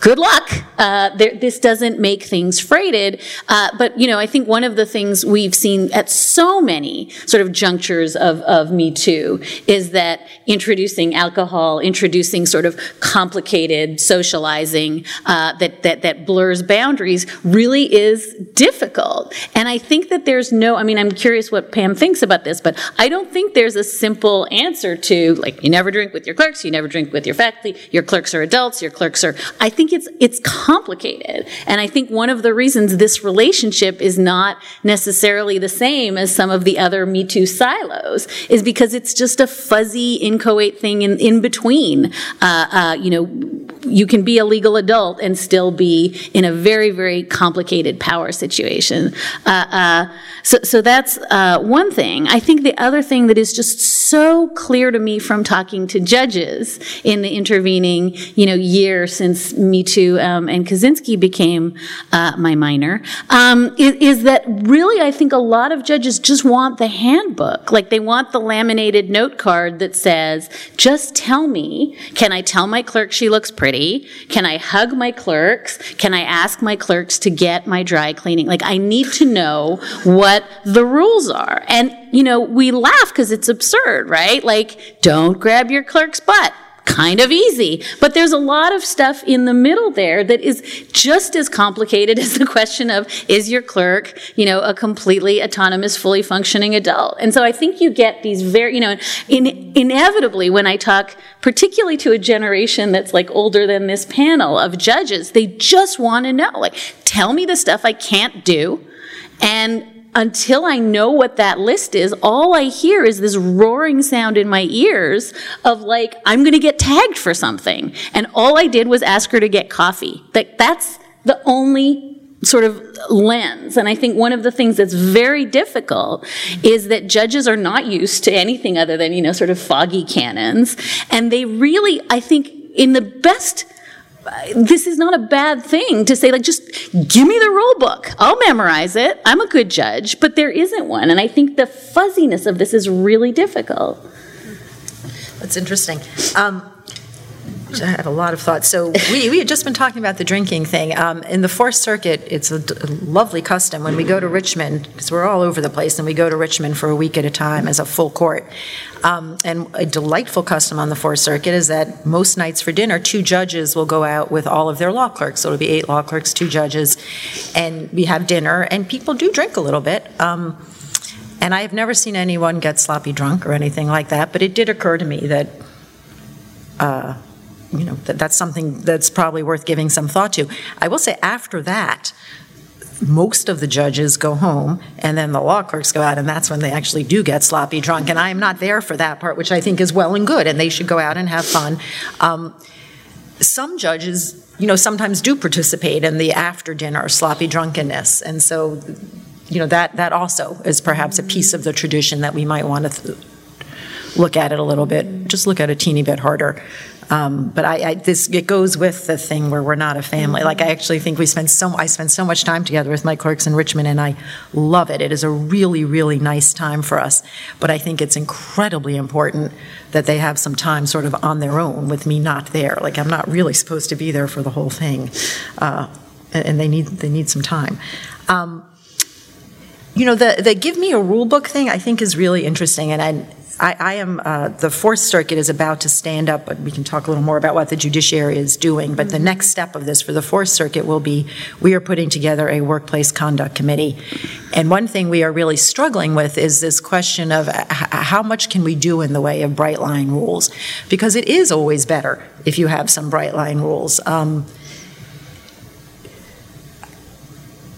good luck. Uh, there, this doesn't make things freighted. Uh, but, you know, I think one of the things we've seen at so many sort of junctures of, of Me Too is that introducing alcohol, introducing sort of complicated socializing uh, that, that, that blurs boundaries really is difficult. And I think that there's no, I mean, I'm curious what Pam thinks about this, but I don't think there's a simple answer to, like, you never drink with your clerks, you never drink with your faculty, your clerks are adults, your clerks are, I think it's it's complicated. And I think one of the reasons this relationship is not necessarily the same as some of the other Me Too silos is because it's just a fuzzy, inchoate thing in, in between. Uh, uh, you know, you can be a legal adult and still be in a very, very complicated power situation. Uh, uh so, so that's uh, one thing. I think the other thing that is just so clear to me from talking to judges in the intervening, you know, year since Me Too um, and Kozinski became uh, my minor, um, is, is, that really I think a lot of judges just want the handbook. Like they want the laminated note card that says, just tell me, can I tell my clerk she looks pretty? Can I hug my clerks? Can I ask my clerks to get my dry cleaning? Like I need to know what the rules are. And, you know, we laugh because it's absurd, right? Like, don't grab your clerk's butt kind of easy. But there's a lot of stuff in the middle there that is just as complicated as the question of is your clerk, you know, a completely autonomous, fully functioning adult? And so I think you get these very, you know, in, inevitably when I talk particularly to a generation that's like older than this panel of judges, they just want to know, like, tell me the stuff I can't do and until I know what that list is, all I hear is this roaring sound in my ears of like, I'm going to get tagged for something. And all I did was ask her to get coffee. That, that's the only sort of lens. And I think one of the things that's very difficult is that judges are not used to anything other than, you know, sort of foggy canons. And they really, I think, in the best this is not a bad thing to say, like, just give me the rule book. I'll memorize it. I'm a good judge, but there isn't one. And I think the fuzziness of this is really difficult. That's interesting. Um, I have a lot of thoughts. So we, we had just been talking about the drinking thing. Um, in the Fourth Circuit, it's a, a lovely custom when we go to Richmond, because we're all over the place, and we go to Richmond for a week at a time as a full court. Um, and a delightful custom on the Fourth Circuit is that most nights for dinner, two judges will go out with all of their law clerks. So it'll be eight law clerks, two judges, and we have dinner, and people do drink a little bit. Um, and I have never seen anyone get sloppy drunk or anything like that, but it did occur to me that uh, you know, that, that's something that's probably worth giving some thought to. I will say after that, most of the judges go home and then the law clerks go out and that's when they actually do get sloppy drunk. And i am not there for that part which i think is well and good and they should go out and have fun. Um, some judges you know sometimes do participate in the after dinner sloppy drunkenness. And so you know that that also is perhaps a piece of the tradition that we might want to th- look at it a little bit just look at it a teeny bit harder um, but I, I, this it goes with the thing where we're not a family. Like I actually think we spend so I spend so much time together with my clerks in Richmond, and I love it. It is a really really nice time for us. But I think it's incredibly important that they have some time sort of on their own with me not there. Like I'm not really supposed to be there for the whole thing, uh, and they need they need some time. Um, you know the the give me a rule book thing I think is really interesting, and I, I, I am, uh, the Fourth Circuit is about to stand up, but we can talk a little more about what the judiciary is doing. But the next step of this for the Fourth Circuit will be we are putting together a workplace conduct committee. And one thing we are really struggling with is this question of how much can we do in the way of bright line rules? Because it is always better if you have some bright line rules. Um,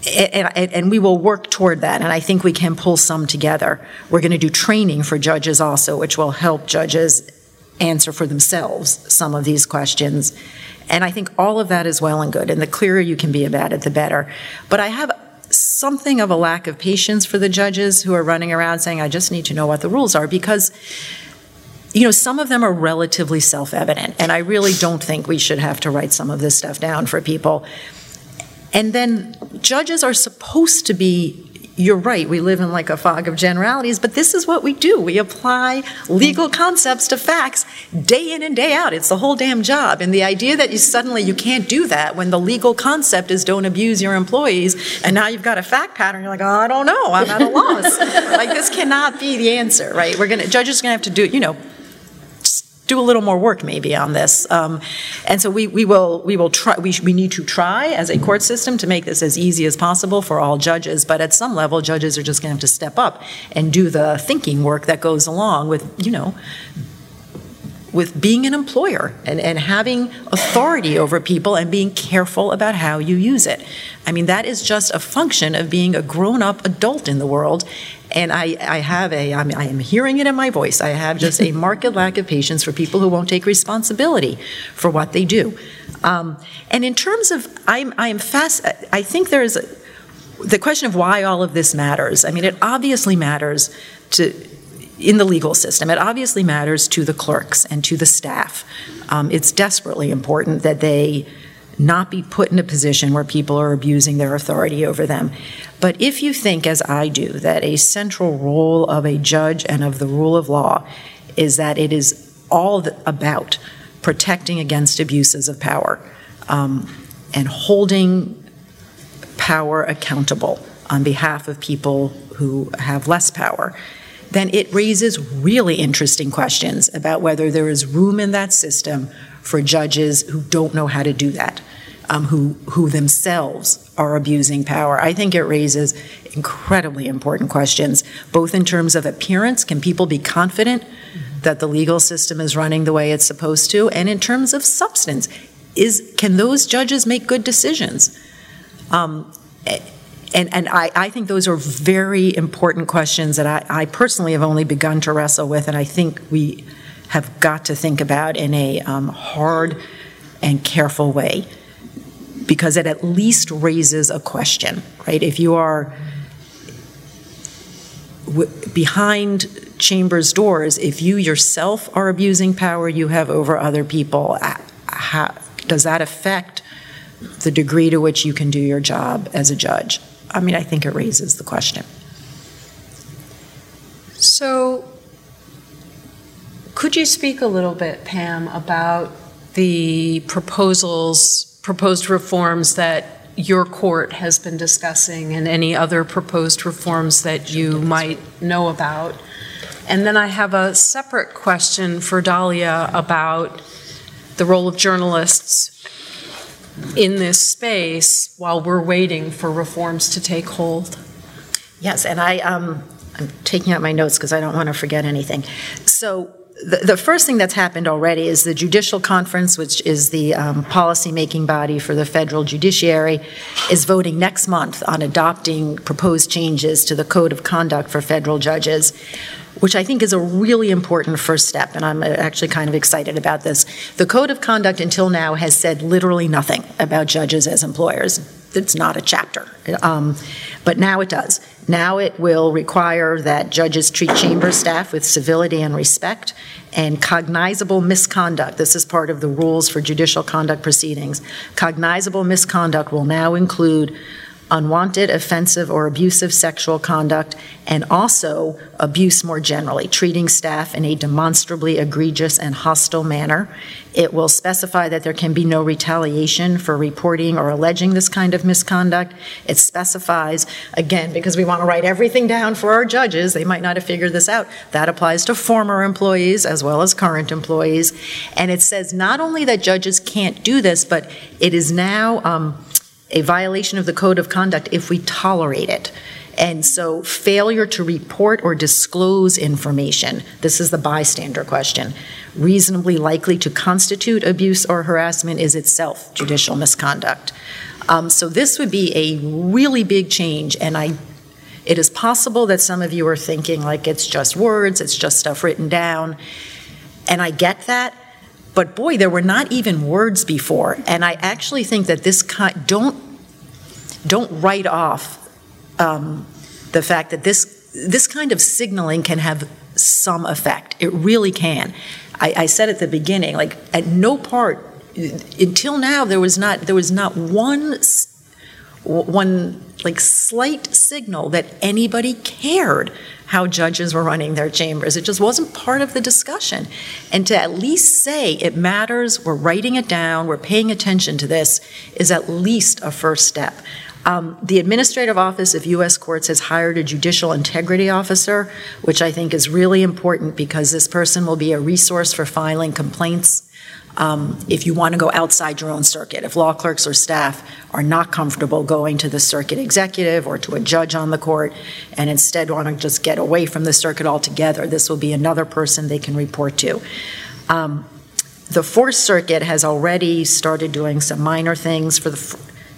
and, and, we will work toward that. And I think we can pull some together. We're going to do training for judges also, which will help judges answer for themselves some of these questions. And I think all of that is well and good. And the clearer you can be about it, the better. But I have something of a lack of patience for the judges who are running around saying, I just need to know what the rules are, because you know, some of them are relatively self-evident, and I really don't think we should have to write some of this stuff down for people. And then judges are supposed to be you're right, we live in like a fog of generalities, but this is what we do. We apply legal concepts to facts day in and day out. It's the whole damn job. And the idea that you suddenly you can't do that when the legal concept is don't abuse your employees, and now you've got a fact pattern, you're like, oh, I don't know, I'm at a loss. like this cannot be the answer, right? We're gonna judges are gonna have to do, it, you know, do a little more work maybe on this. Um, and so we, we will we will try we, we need to try as a court system to make this as easy as possible for all judges. But at some level, judges are just going to have to step up and do the thinking work that goes along with you know with being an employer and, and having authority over people and being careful about how you use it. I mean, that is just a function of being a grown up adult in the world. And I, I have a, I, mean, I am hearing it in my voice. I have just a marked lack of patience for people who won't take responsibility for what they do. Um, and in terms of, I'm, I am fast, I think there's a, the question of why all of this matters. I mean, it obviously matters to, in the legal system. It obviously matters to the clerks and to the staff. Um, it's desperately important that they not be put in a position where people are abusing their authority over them. But if you think, as I do, that a central role of a judge and of the rule of law is that it is all about protecting against abuses of power um, and holding power accountable on behalf of people who have less power, then it raises really interesting questions about whether there is room in that system for judges who don't know how to do that um, who, who themselves are abusing power. I think it raises incredibly important questions, both in terms of appearance can people be confident that the legal system is running the way it's supposed to, and in terms of substance, is can those judges make good decisions? Um, and, and I, I, think those are very important questions that I, I, personally have only begun to wrestle with, and I think we have got to think about in a um, hard and careful way because it at least raises a question, right? If you are w- behind chambers doors, if you yourself are abusing power you have over other people, how, does that affect the degree to which you can do your job as a judge? I mean, I think it raises the question. So, could you speak a little bit, Pam, about the proposals proposed reforms that your court has been discussing and any other proposed reforms that you might know about. And then I have a separate question for Dahlia about the role of journalists in this space while we're waiting for reforms to take hold. Yes, and I, um, I'm taking out my notes because I don't want to forget anything. So the, the first thing that's happened already is the Judicial Conference, which is the um, policy-making body for the federal judiciary, is voting next month on adopting proposed changes to the Code of Conduct for federal judges, which I think is a really important first step, and I'm actually kind of excited about this. The Code of Conduct until now has said literally nothing about judges as employers. It's not a chapter, um, but now it does. Now it will require that judges treat chamber staff with civility and respect and cognizable misconduct. This is part of the rules for judicial conduct proceedings. Cognizable misconduct will now include unwanted, offensive, or abusive sexual conduct, and also abuse more generally, treating staff in a demonstrably egregious and hostile manner. It will specify that there can be no retaliation for reporting or alleging this kind of misconduct. It specifies, again, because we want to write everything down for our judges, they might not have figured this out, that applies to former employees as well as current employees. And it says not only that judges can't do this, but it is now. Um, a violation of the code of conduct if we tolerate it. And so, failure to report or disclose information, this is the bystander question, reasonably likely to constitute abuse or harassment is itself judicial misconduct. Um, so, this would be a really big change, and I it is possible that some of you are thinking like it's just words, it's just stuff written down. And I get that, but boy, there were not even words before. And I actually think that this kind, don't, don't write off um, the fact that this this kind of signaling can have some effect. It really can. I, I said at the beginning, like at no part until now there was not there was not one one like slight signal that anybody cared how judges were running their chambers. It just wasn't part of the discussion. And to at least say it matters, we're writing it down, we're paying attention to this, is at least a first step. Um, the Administrative Office of U.S. Courts has hired a judicial integrity officer, which I think is really important because this person will be a resource for filing complaints um, if you want to go outside your own circuit. If law clerks or staff are not comfortable going to the circuit executive or to a judge on the court and instead want to just get away from the circuit altogether, this will be another person they can report to. Um, the Fourth Circuit has already started doing some minor things for the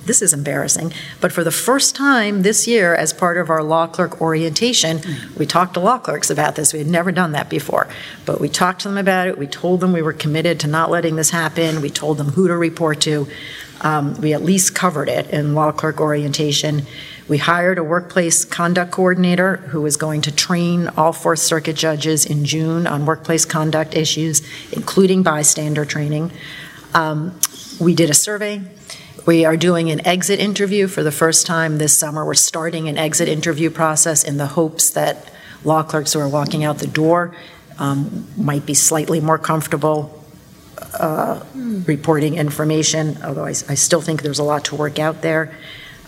this is embarrassing, but for the first time this year, as part of our law clerk orientation, we talked to law clerks about this. We had never done that before. But we talked to them about it. We told them we were committed to not letting this happen. We told them who to report to. Um, we at least covered it in law clerk orientation. We hired a workplace conduct coordinator who is going to train all Fourth Circuit judges in June on workplace conduct issues, including bystander training. Um, we did a survey we are doing an exit interview for the first time this summer. We're starting an exit interview process in the hopes that law clerks who are walking out the door um, might be slightly more comfortable uh, reporting information, although I, I, still think there's a lot to work out there.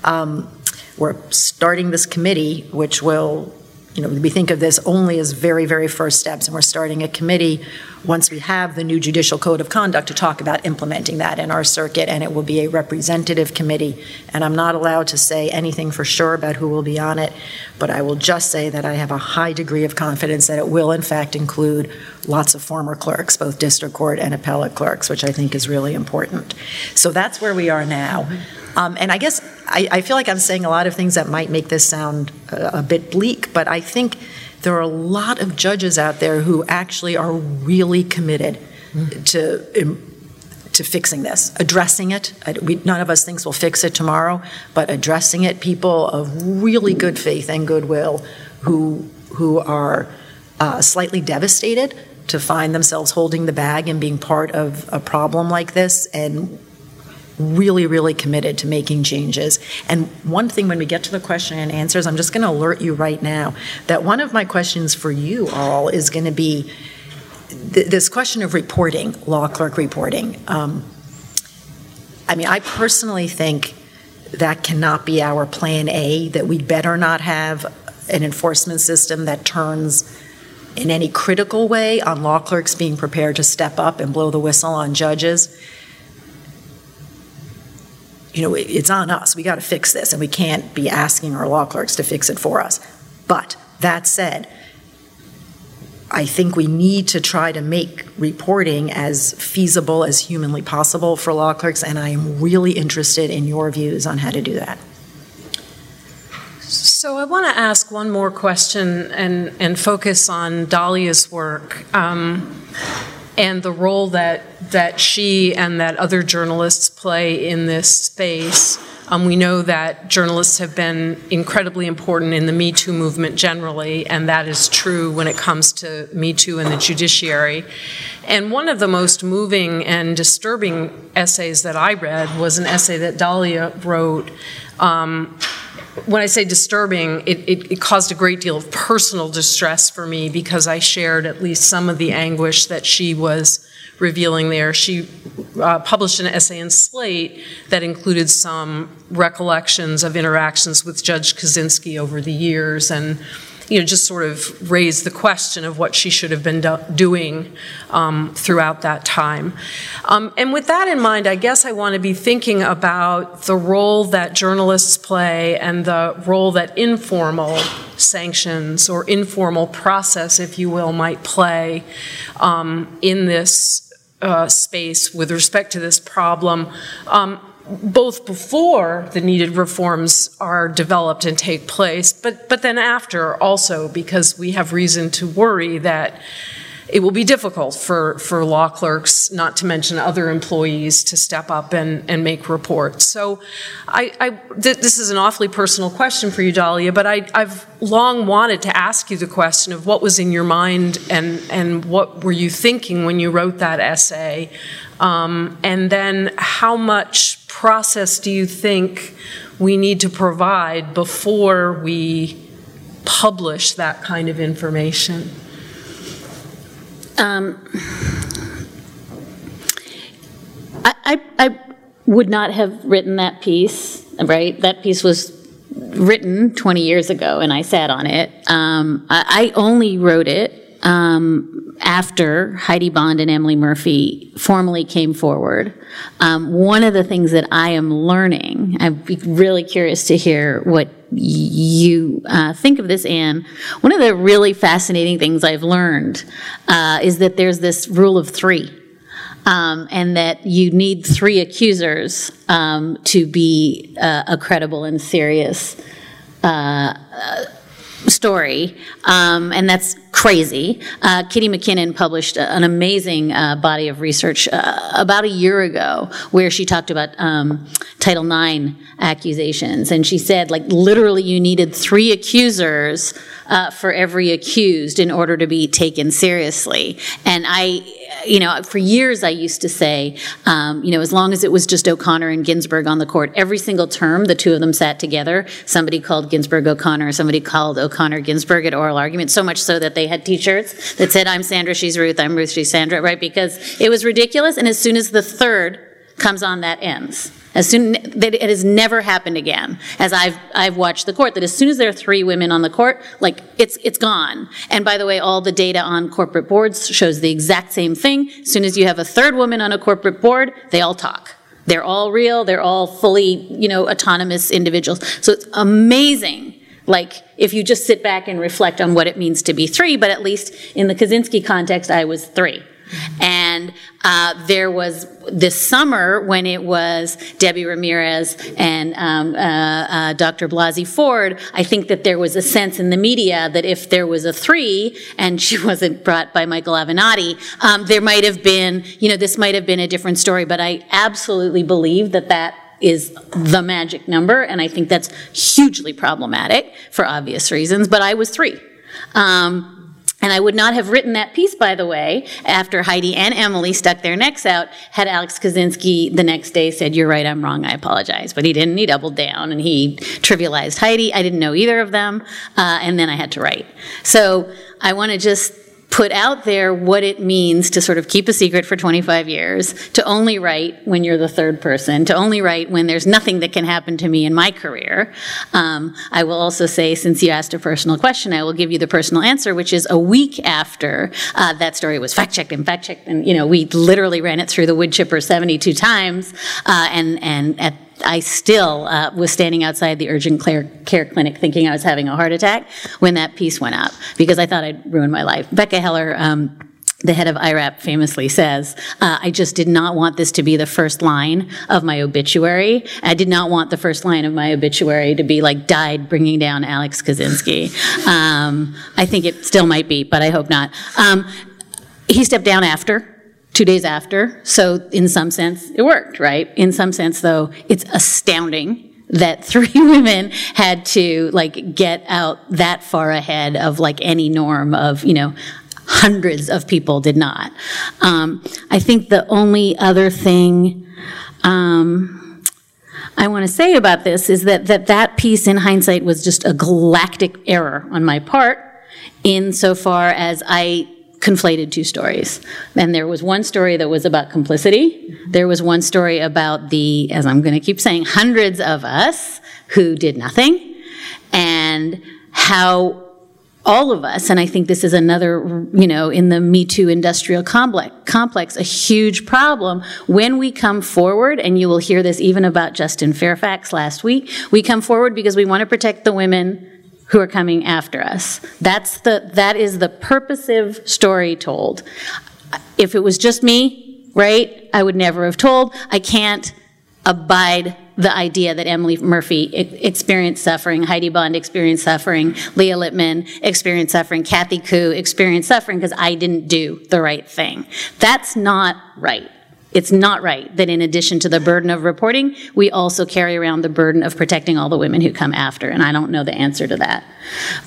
Um, we're starting this committee, which will you know, we think of this only as very, very first steps, and we're starting a committee once we have the new judicial code of conduct to talk about implementing that in our circuit, and it will be a representative committee. And I'm not allowed to say anything for sure about who will be on it, but I will just say that I have a high degree of confidence that it will, in fact, include lots of former clerks, both district court and appellate clerks, which I think is really important. So that's where we are now. Um, and I guess I, I, feel like I'm saying a lot of things that might make this sound a, a bit bleak, but I think there are a lot of judges out there who actually are really committed mm-hmm. to to fixing this, addressing it. We, none of us thinks we'll fix it tomorrow, but addressing it. People of really good faith and goodwill who who are uh, slightly devastated to find themselves holding the bag and being part of a problem like this and really, really committed to making changes. And one thing when we get to the question and answers, I'm just going to alert you right now that one of my questions for you all is going to be th- this question of reporting, law clerk reporting. Um, I mean, I personally think that cannot be our plan A, that we better not have an enforcement system that turns in any critical way on law clerks being prepared to step up and blow the whistle on judges you know, it's on us. We got to fix this, and we can't be asking our law clerks to fix it for us. But that said, I think we need to try to make reporting as feasible as humanly possible for law clerks, and I am really interested in your views on how to do that. So I want to ask one more question and, and focus on Dahlia's work. Um, and the role that that she and that other journalists play in this space. Um, we know that journalists have been incredibly important in the Me Too movement generally, and that is true when it comes to Me Too and the judiciary. And one of the most moving and disturbing essays that I read was an essay that Dahlia wrote um, when I say disturbing, it, it, it, caused a great deal of personal distress for me because I shared at least some of the anguish that she was revealing there. She uh, published an essay in Slate that included some recollections of interactions with Judge Kozinski over the years and you know, just sort of raised the question of what she should have been do- doing um, throughout that time. Um, and with that in mind, I guess I want to be thinking about the role that journalists play and the role that informal sanctions or informal process, if you will, might play um, in this uh, space with respect to this problem. Um, both before the needed reforms are developed and take place, but, but then after also, because we have reason to worry that it will be difficult for, for law clerks, not to mention other employees, to step up and, and make reports. So I, I th- this is an awfully personal question for you, Dahlia, but I, I've long wanted to ask you the question of what was in your mind and, and what were you thinking when you wrote that essay? Um, and then how much process do you think we need to provide before we publish that kind of information? Um, I, I, I would not have written that piece, right? That piece was written 20 years ago, and I sat on it. Um, I, I only wrote it um, after Heidi Bond and Emily Murphy formally came forward. Um, one of the things that I am learning, I'd be really curious to hear what you uh, think of this, Anne. One of the really fascinating things I've learned uh, is that there's this rule of three. Um, and that you need three accusers um, to be uh, a credible and serious uh, story, um, and that's crazy. Uh, Kitty MacKinnon published an amazing uh, body of research uh, about a year ago where she talked about um, Title IX accusations, and she said, like, literally, you needed three accusers uh, for every accused in order to be taken seriously. And I, you know, for years I used to say, um, you know, as long as it was just O'Connor and Ginsburg on the court, every single term the two of them sat together, somebody called Ginsburg O'Connor, somebody called O'Connor Ginsburg at oral argument, so much so that they had T-shirts that said, "I'm Sandra, she's Ruth, I'm Ruth, she's Sandra," right? Because it was ridiculous. And as soon as the third comes on, that ends. As soon that it has never happened again, as I've I've watched the court, that as soon as there are three women on the court, like it's it's gone. And by the way, all the data on corporate boards shows the exact same thing. As soon as you have a third woman on a corporate board, they all talk. They're all real. They're all fully, you know, autonomous individuals. So it's amazing like if you just sit back and reflect on what it means to be three, but at least in the Kozinski context, I was three. And uh, there was this summer when it was Debbie Ramirez and um, uh, uh, Dr. Blasey Ford, I think that there was a sense in the media that if there was a three and she wasn't brought by Michael Avenatti, um, there might have been, you know, this might have been a different story. But I absolutely believe that that is the magic number, and I think that's hugely problematic for obvious reasons. But I was three. Um, and I would not have written that piece, by the way, after Heidi and Emily stuck their necks out, had Alex Kozinski the next day said, You're right, I'm wrong, I apologize. But he didn't. He doubled down and he trivialized Heidi. I didn't know either of them. Uh, and then I had to write. So I want to just put out there what it means to sort of keep a secret for 25 years, to only write when you're the third person, to only write when there's nothing that can happen to me in my career. Um, I will also say, since you asked a personal question, I will give you the personal answer, which is a week after uh, that story was fact checked and fact checked, and you know we literally ran it through the wood chipper 72 times, uh, and and at I still uh, was standing outside the urgent care clinic thinking I was having a heart attack when that piece went up because I thought I'd ruined my life. Becca Heller, um, the head of IRAP famously says, uh, I just did not want this to be the first line of my obituary. I did not want the first line of my obituary to be like, died bringing down Alex Kozinski. Um, I think it still might be, but I hope not. Um, he stepped down after two days after. So, in some sense, it worked, right? In some sense, though, it's astounding that three women had to like get out that far ahead of like any norm of, you know, hundreds of people did not. Um, I think the only other thing um, I want to say about this is that, that that piece in hindsight was just a galactic error on my part insofar as I conflated two stories. And there was one story that was about complicity. There was one story about the, as I'm going to keep saying, hundreds of us who did nothing, and how all of us, and I think this is another, you know, in the Me Too industrial complex, complex, a huge problem when we come forward, and you will hear this even about Justin Fairfax last week. We come forward because we want to protect the women who are coming after us. That's the, that is the purposive story told. If it was just me, right, I would never have told. I can't abide the idea that Emily Murphy experienced suffering, Heidi Bond experienced suffering, Leah Littman experienced suffering, Kathy Ku experienced suffering because I didn't do the right thing. That's not right. It's not right that in addition to the burden of reporting, we also carry around the burden of protecting all the women who come after, and I don't know the answer to that.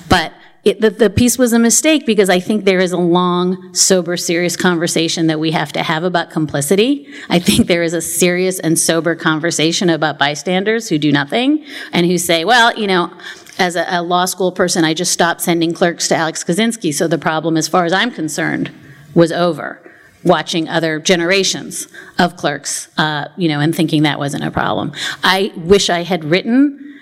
But it, the, the piece was a mistake because I think there is a long, sober, serious conversation that we have to have about complicity. I think there is a serious and sober conversation about bystanders who do nothing and who say, well, you know, as a, a law school person, I just stopped sending clerks to Alex Kozinski, so the problem, as far as I'm concerned, was over. Watching other generations of clerks, uh, you know, and thinking that wasn't a problem. I wish I had written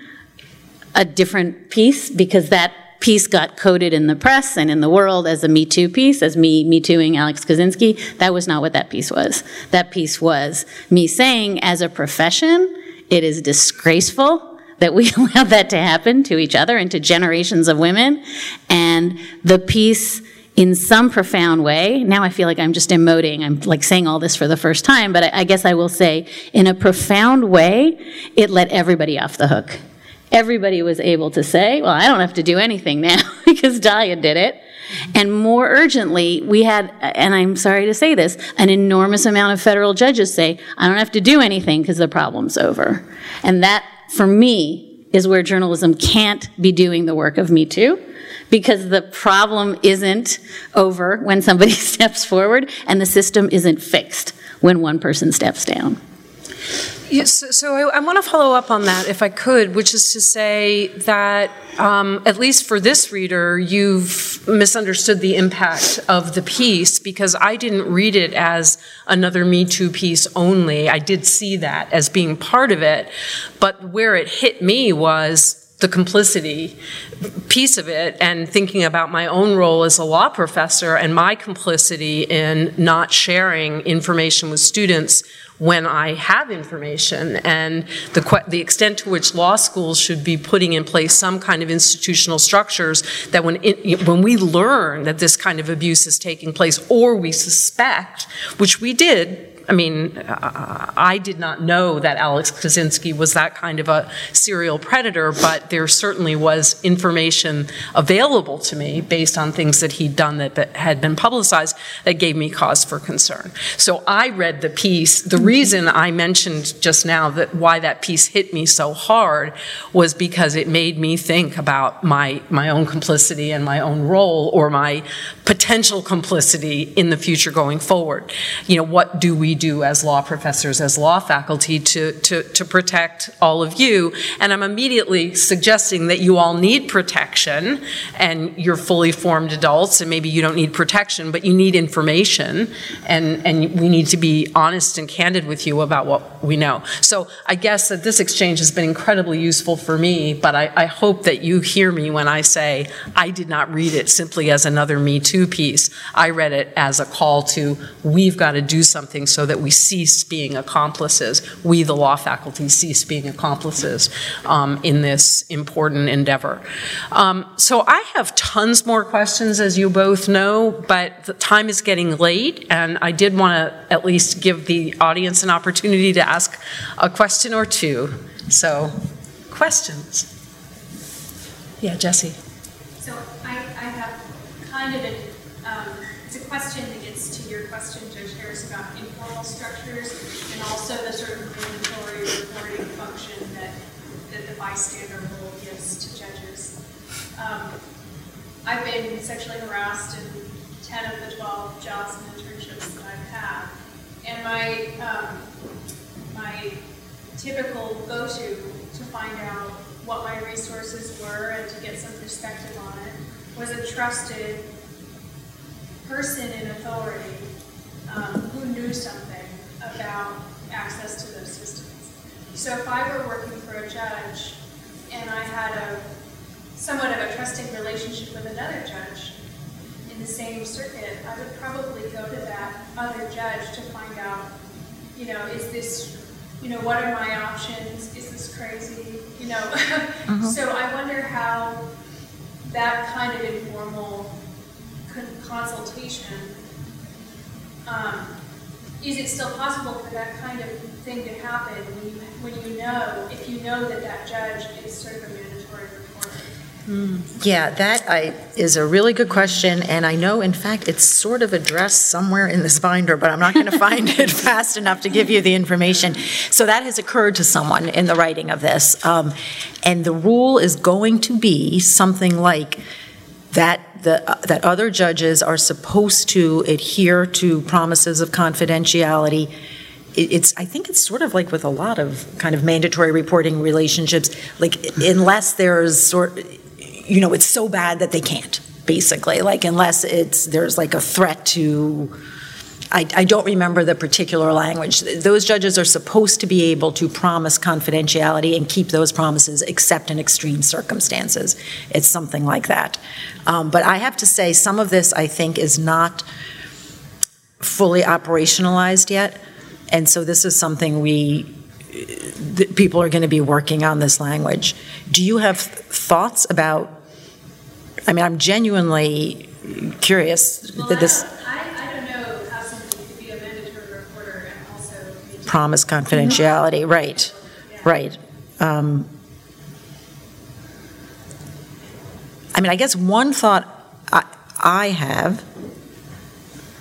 a different piece because that piece got coded in the press and in the world as a Me Too piece, as me Me Tooing Alex Kozinski. That was not what that piece was. That piece was me saying, as a profession, it is disgraceful that we allow that to happen to each other and to generations of women. And the piece, in some profound way, now I feel like I'm just emoting, I'm like saying all this for the first time, but I, I guess I will say, in a profound way, it let everybody off the hook everybody was able to say, well, I don't have to do anything now because Dahlia did it. And more urgently, we had, and I'm sorry to say this, an enormous amount of federal judges say, I don't have to do anything because the problem's over. And that, for me, is where journalism can't be doing the work of Me Too. Because the problem isn't over when somebody steps forward, and the system isn't fixed when one person steps down. Yes, so I, I want to follow up on that if I could, which is to say that um, at least for this reader, you've misunderstood the impact of the piece because I didn't read it as another Me Too piece only. I did see that as being part of it, but where it hit me was the complicity piece of it and thinking about my own role as a law professor and my complicity in not sharing information with students when I have information and the, the extent to which law schools should be putting in place some kind of institutional structures that when, it, when we learn that this kind of abuse is taking place or we suspect, which we did I mean, I did not know that Alex Kozinski was that kind of a serial predator, but there certainly was information available to me based on things that he'd done that had been publicized that gave me cause for concern. So I read the piece. The reason I mentioned just now that why that piece hit me so hard was because it made me think about my, my own complicity and my own role or my potential complicity in the future going forward. You know, what do we do as law professors, as law faculty to, to, to protect all of you. And I'm immediately suggesting that you all need protection and you're fully formed adults and maybe you don't need protection, but you need information and, and we need to be honest and candid with you about what we know. So I guess that this exchange has been incredibly useful for me, but I, I hope that you hear me when I say I did not read it simply as another Me Too piece. I read it as a call to we've got to do something so that we cease being accomplices. We, the law faculty, cease being accomplices um, in this important endeavor. Um, so I have tons more questions, as you both know, but the time is getting late, and I did want to at least give the audience an opportunity to ask a question or two. So, questions? Yeah, Jesse. So I, I have kind of a, um, it's a question that gets to your question, Judge Harris, about informal structures and also the sort of mandatory reporting function that, that the bystander rule gives to judges. Um, I've been sexually harassed in 10 of the 12 jobs and internships that I've had. And my, um, my typical go-to to find out what my resources were and to get some perspective on it was a trusted person in authority um, who knew something about access to those systems. So if I were working for a judge and I had a somewhat of a trusting relationship with another judge in the same circuit, I would probably go to that other judge to find out, you know, is this you know, what are my options? Is this crazy? You know, uh-huh. so I wonder how that kind of informal consultation um, is it still possible for that kind of thing to happen when you, when you know, if you know that that judge is sort of a mandatory reporter? Yeah, that I, is a really good question, and I know, in fact, it's sort of addressed somewhere in this binder, but I'm not going to find it fast enough to give you the information. So that has occurred to someone in the writing of this. Um, And the rule is going to be something like that, the, uh, that other judges are supposed to adhere to promises of confidentiality. It- It's, I think it's sort of like with a lot of kind of mandatory reporting relationships, like unless there's sort, you know, it's so bad that they can't, basically, like unless it's, there's like a threat to, I, I don't remember the particular language. Those judges are supposed to be able to promise confidentiality and keep those promises except in extreme circumstances. It's something like that. Um, But I have to say, some of this, I think, is not fully operationalized yet. And so this is something we, that people are going to be working on this language. Do you have thoughts about, I mean, I'm genuinely curious that this don't, I, I don't know how somebody could be a mandatory reporter and also. be- promise confidentiality, right, right. Um, I mean, I guess one thought I, I have,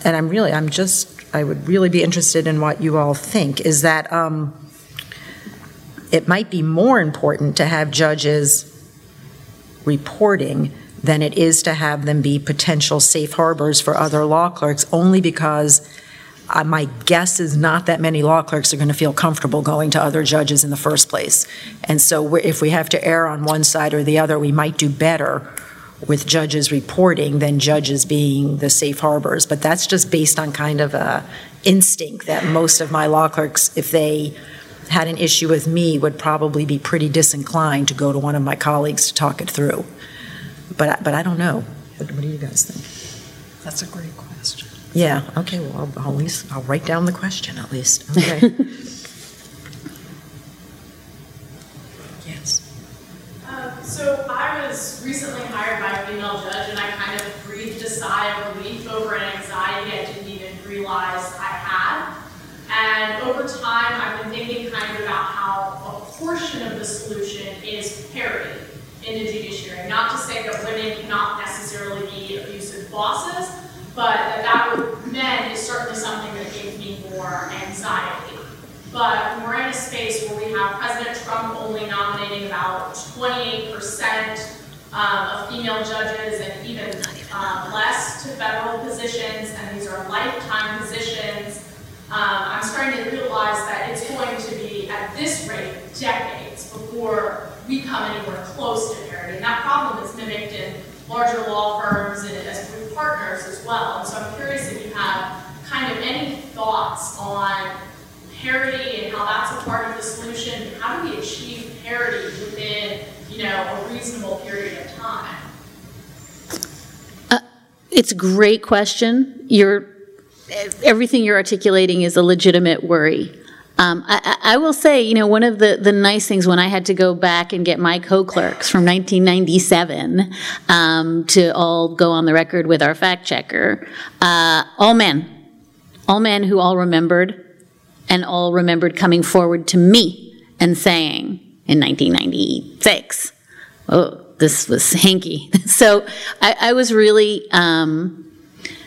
and I'm really, I'm just, I would really be interested in what you all think, is that um, it might be more important to have judges reporting than it is to have them be potential safe harbors for other law clerks, only because uh, my guess is not that many law clerks are going to feel comfortable going to other judges in the first place. And so if we have to err on one side or the other, we might do better with judges reporting than judges being the safe harbors. But that's just based on kind of a instinct that most of my law clerks, if they had an issue with me, would probably be pretty disinclined to go to one of my colleagues to talk it through. But, but I don't know. What what do you guys think? That's a great. Yeah, okay, well, I'll- I'll at least, I'll write down the question at least. Okay. Yes. Um, So I was recently hired by a female judge, and I kind of breathed a sigh of relief over an anxiety I didn't even realize I had. And over time, I've been thinking kind of about how a portion of the solution is parity in the judiciary. Not to say that women cannot necessarily be abusive bosses, but that that with men is certainly something that gives me more anxiety. But we're in a space where we have President Trump only nominating about 28% um, of female judges and even um, less to federal positions, and these are lifetime positions. Um, I'm starting to realize that it's going to be, at this rate, decades before we come anywhere close to parity. And that problem is mimicked in larger law firms and as group partners as well. And so I'm curious if you have kind of any thoughts on parity and how that's a part of the solution. How do we achieve parity within, you know, a reasonable period of time? Uh, it's a great question. You're, everything you're articulating is a legitimate worry. Um, I, I will say, you know, one of the, the nice things when I had to go back and get my co-clerks from 1997 um, to all go on the record with our fact checker, uh, all men, all men who all remembered and all remembered coming forward to me and saying in 1996, oh, this was hanky. So I, I was really um,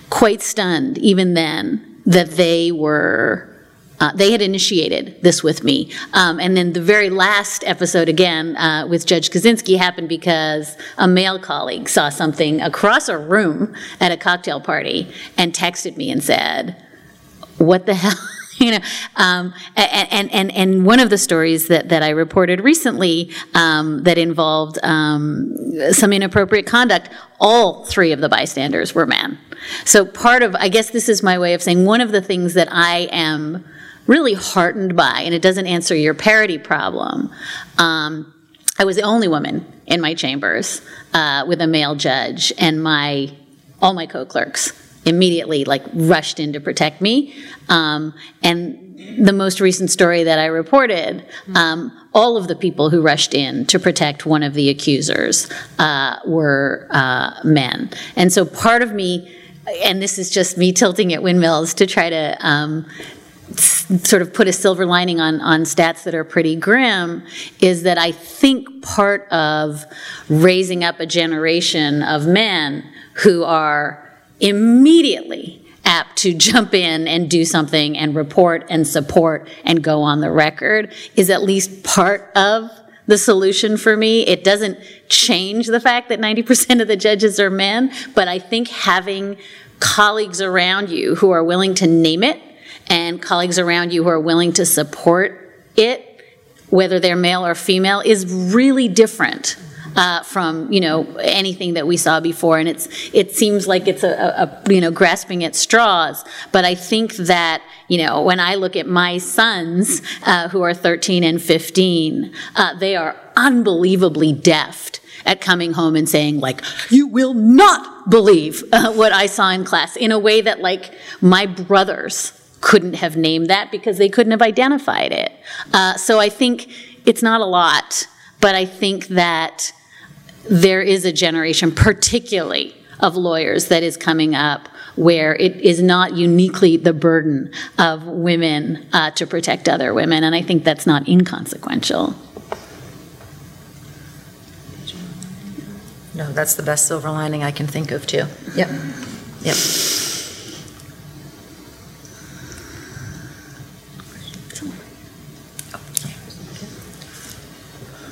quite stunned even then that they were. Uh, they had initiated this with me. Um, and then the very last episode, again, uh, with Judge Kozinski, happened because a male colleague saw something across a room at a cocktail party and texted me and said, What the hell? you know, um, and, and, and, one of the stories that, that I reported recently um, that involved um, some inappropriate conduct, all three of the bystanders were men. So part of, I guess this is my way of saying, one of the things that I am really heartened by, and it doesn't answer your parity problem, um, I was the only woman in my chambers uh, with a male judge, and my all my co-clerks immediately like rushed in to protect me. Um, and the most recent story that I reported, um, all of the people who rushed in to protect one of the accusers uh, were uh, men. And so part of me and this is just me tilting at windmills to try to um, sort of put a silver lining on, on stats that are pretty grim is that I think part of raising up a generation of men who are immediately apt to jump in and do something and report and support and go on the record is at least part of the solution for me. It doesn't change the fact that 90% of the judges are men, but I think having colleagues around you who are willing to name it and colleagues around you who are willing to support it, whether they're male or female, is really different. Uh, from you know anything that we saw before, and it's it seems like it's a, a, you know grasping at straws. But I think that you know when I look at my sons uh, who are 13 and 15, uh, they are unbelievably deft at coming home and saying like you will not believe uh, what i saw in class in a way that like my brothers couldn't have named that because they couldn't have identified it. Uh, so I think it's not a lot, but I think that there is a generation, particularly of lawyers, that is coming up where it is not uniquely the burden of women uh, to protect other women, and I think that's not inconsequential. No, that's the best silver lining I can think of, too. Yep, yep.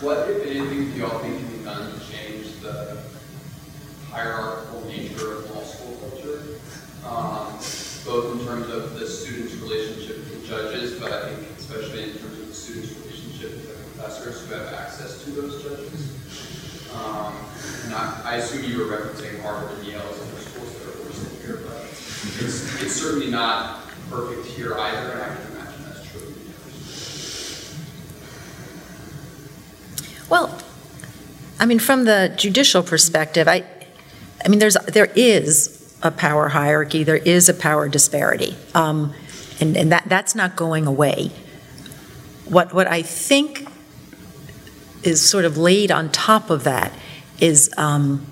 What, if anything, do y'all think can be done to change the hierarchical nature of law school culture? Um, both in terms of the students' relationship with judges, but I think especially in terms of the students' relationship with the professors who have access to those judges. Um, and I, I assume you were referencing Harvard and Yale as other schools that are worse than here, but it's, it's certainly not perfect here either, and I can imagine that's true. Well, I mean, from the judicial perspective, I, I mean, there's, there is a power hierarchy, there is a power disparity, um, and, and that, that's not going away. What, what I think is sort of laid on top of that is, um,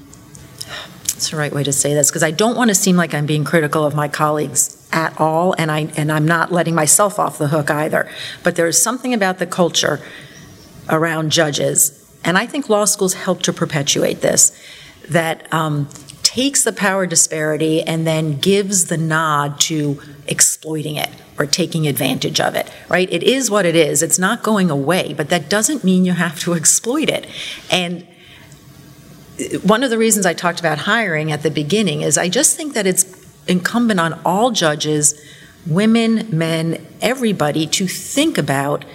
the right way to say this? Because I don't want to seem like I'm being critical of my colleagues at all, and I, and I'm not letting myself off the hook either. But there is something about the culture around judges, and I think law schools help to perpetuate this, that um, takes the power disparity and then gives the nod to exploiting it or taking advantage of it, right? It is what it is. It's not going away, but that doesn't mean you have to exploit it. And one of the reasons I talked about hiring at the beginning is I just think that it's incumbent on all judges, women, men, everybody, to think about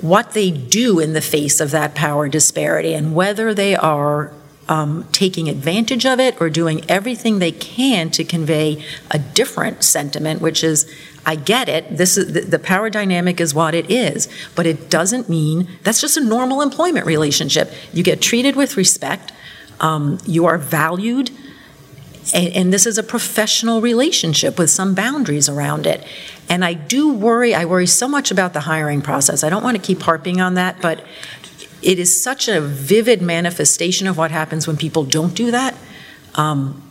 what they do in the face of that power disparity and whether they are um, taking advantage of it or doing everything they can to convey a different sentiment, which is, I get it. This is the, the power dynamic is what it is, but it doesn't mean that's just a normal employment relationship. You get treated with respect. Um, you are valued. And, and, this is a professional relationship with some boundaries around it. And I do worry, I worry so much about the hiring process. I don't want to keep harping on that, but it is such a vivid manifestation of what happens when people don't do that. Um,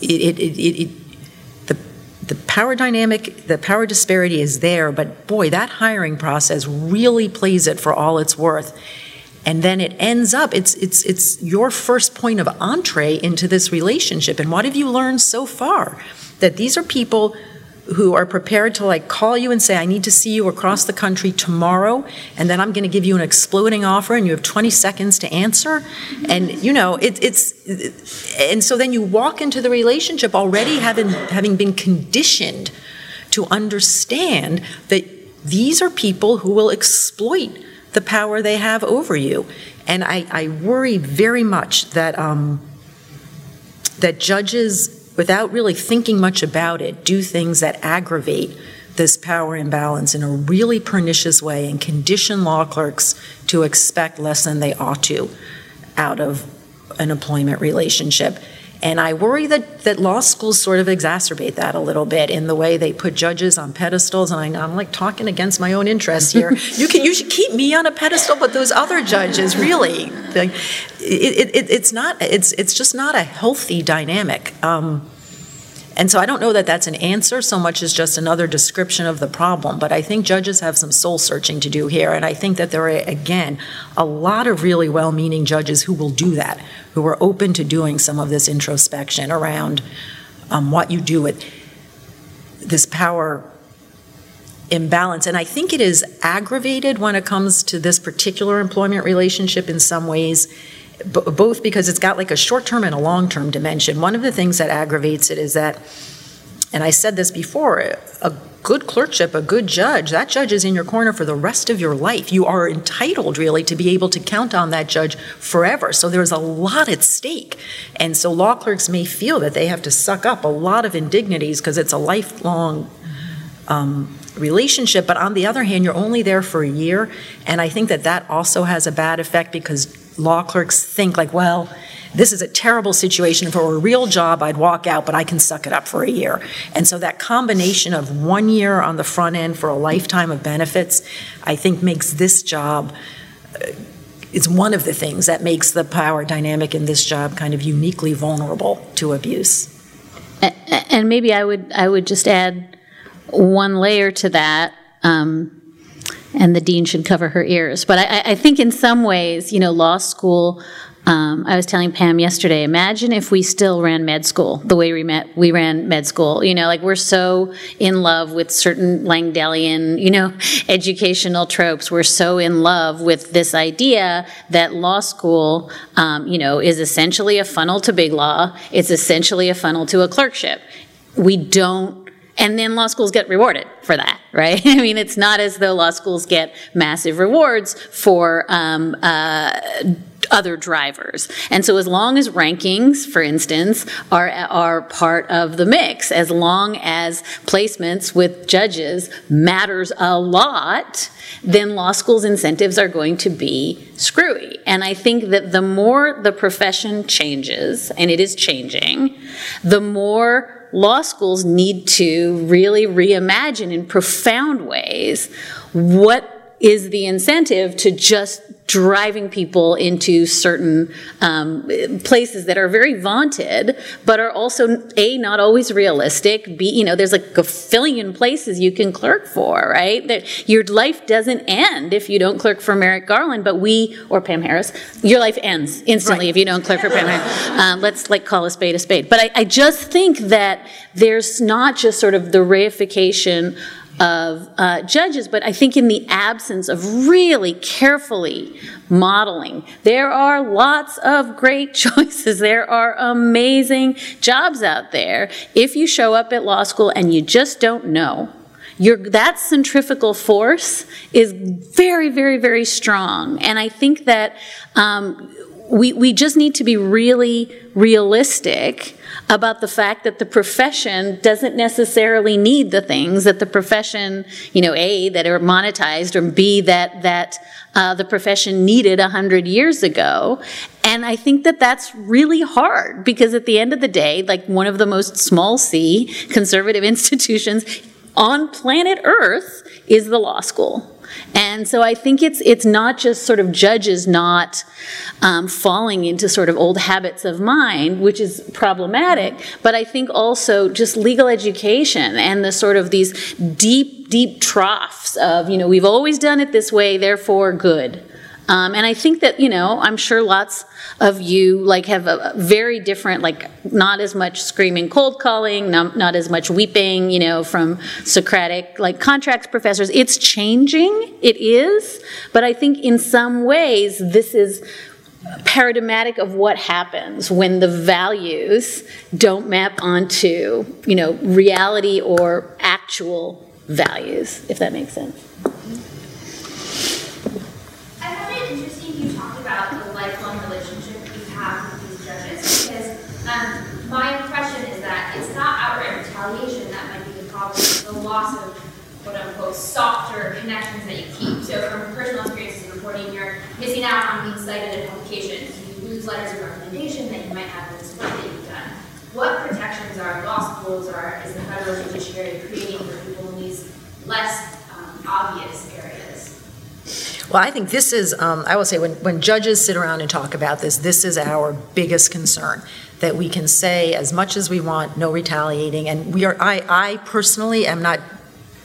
it, it, it, the, the power dynamic, the power disparity is there, but boy, that hiring process really plays it for all it's worth. And then it ends up, it's, it's, it's your first point of entree into this relationship. And what have you learned so far? That these are people who are prepared to like call you and say, I need to see you across the country tomorrow, and then I'm going to give you an exploding offer, and you have 20 seconds to answer. And, you know, it, it's, and so then you walk into the relationship already having, having been conditioned to understand that these are people who will exploit the power they have over you. And I, I worry very much that, um, that judges without really thinking much about it, do things that aggravate this power imbalance in a really pernicious way and condition law clerks to expect less than they ought to out of an employment relationship. And I worry that, that law schools sort of exacerbate that a little bit in the way they put judges on pedestals. And I, am like talking against my own interests here. you can you should keep me on a pedestal, but those other judges really, it, it, it's not it's it's just not a healthy dynamic. Um, And so I don't know that that's an answer so much as just another description of the problem, but I think judges have some soul searching to do here. And I think that there are, again, a lot of really well meaning judges who will do that, who are open to doing some of this introspection around um, what you do with this power imbalance. And I think it is aggravated when it comes to this particular employment relationship in some ways, both because it's got like a short term and a long term dimension. One of the things that aggravates it is that, and I said this before, a good clerkship, a good judge, that judge is in your corner for the rest of your life. You are entitled, really, to be able to count on that judge forever. So there's a lot at stake. And so law clerks may feel that they have to suck up a lot of indignities because it's a lifelong um, relationship. But on the other hand, you're only there for a year. And I think that that also has a bad effect because law clerks think, like, well, this is a terrible situation. If it were a real job, I'd walk out, but I can suck it up for a year. And so that combination of one year on the front end for a lifetime of benefits, I think makes this job. Uh, it's one of the things that makes the power dynamic in this job kind of uniquely vulnerable to abuse. And maybe I would I would just add one layer to that. Um, and the dean should cover her ears. But I, I think in some ways, you know, law school um, I was telling Pam yesterday, imagine if we still ran med school the way we met, we ran med school. You know, like we're so in love with certain Langdellian, you know, educational tropes. We're so in love with this idea that law school, um, you know, is essentially a funnel to big law. It's essentially a funnel to a clerkship. We don't and then law schools get rewarded for that, right? I mean, it's not as though law schools get massive rewards for um, uh, other drivers. And so, as long as rankings, for instance, are, are part of the mix, as long as placements with judges matters a lot, then law school's incentives are going to be screwy. And I think that the more the profession changes, and it is changing, the more law schools need to really reimagine in profound ways what is the incentive to just driving people into certain um, places that are very vaunted, but are also a not always realistic. B, you know, there's like a billion places you can clerk for, right? That your life doesn't end if you don't clerk for Merrick Garland, but we or Pam Harris, your life ends instantly right. if you don't clerk for Pam Harris. Um, let's like call a spade a spade. But I, I just think that there's not just sort of the reification of uh, judges, but I think in the absence of really carefully modeling, there are lots of great choices. There are amazing jobs out there. If you show up at law school and you just don't know, your, that centrifugal force is very, very, very strong. And I think that um, we, we just need to be really realistic about the fact that the profession doesn't necessarily need the things that the profession, you know, A, that are monetized, or B, that, that uh, the profession needed 100 years ago. And I think that that's really hard because at the end of the day, like one of the most small c conservative institutions on planet Earth is the law school. And so I think it's it's not just sort of judges not um, falling into sort of old habits of mind, which is problematic, but I think also just legal education and the sort of these deep, deep troughs of, you know, we've always done it this way, therefore good. Um, and I think that, you know, I'm sure lots of you like have a very different, like not as much screaming cold calling, not, not as much weeping, you know, from Socratic like contracts professors. It's changing, it is, but I think in some ways this is paradigmatic of what happens when the values don't map onto, you know, reality or actual values, if that makes sense. My impression is that it's not outright retaliation that might be the problem, it's the loss of quote unquote softer connections that you keep. So from personal experiences reporting, you're missing out on being cited in publications. You lose letters of recommendation that you might have in this work that you've done. What protections are law schools or is the federal judiciary creating for people in these less um, obvious areas? Well, I think this is, um, I will say, when, when judges sit around and talk about this, this is our biggest concern. That we can say as much as we want, no retaliating, and we are, I, I personally am not,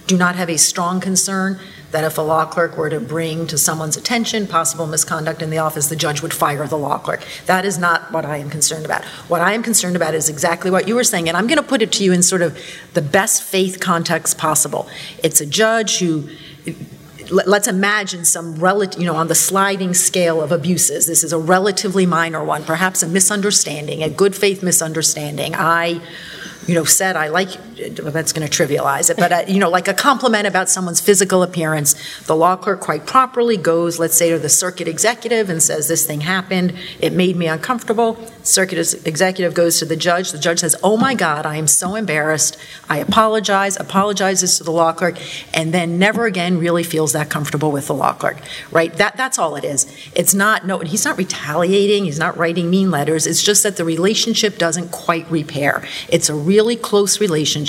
do not have a strong concern that if a law clerk were to bring to someone's attention possible misconduct in the office, the judge would fire the law clerk. That is not what I am concerned about. What I am concerned about is exactly what you were saying, and I'm going to put it to you in sort of the best faith context possible. It's a judge who let's imagine some relative, you know, on the sliding scale of abuses. This is a relatively minor one, perhaps a misunderstanding, a good faith misunderstanding. I, you know, said I like, that's going to trivialize it, but, uh, you know, like a compliment about someone's physical appearance. The law clerk quite properly goes, let's say, to the circuit executive and says, this thing happened, it made me uncomfortable. Circuit executive goes to the judge. The judge says, oh my God, I am so embarrassed. I apologize, apologizes to the law clerk, and then never again really feels that comfortable with the law clerk, right? That, that's all it is. It's not, no, he's not retaliating, he's not writing mean letters, it's just that the relationship doesn't quite repair. It's a really close relationship,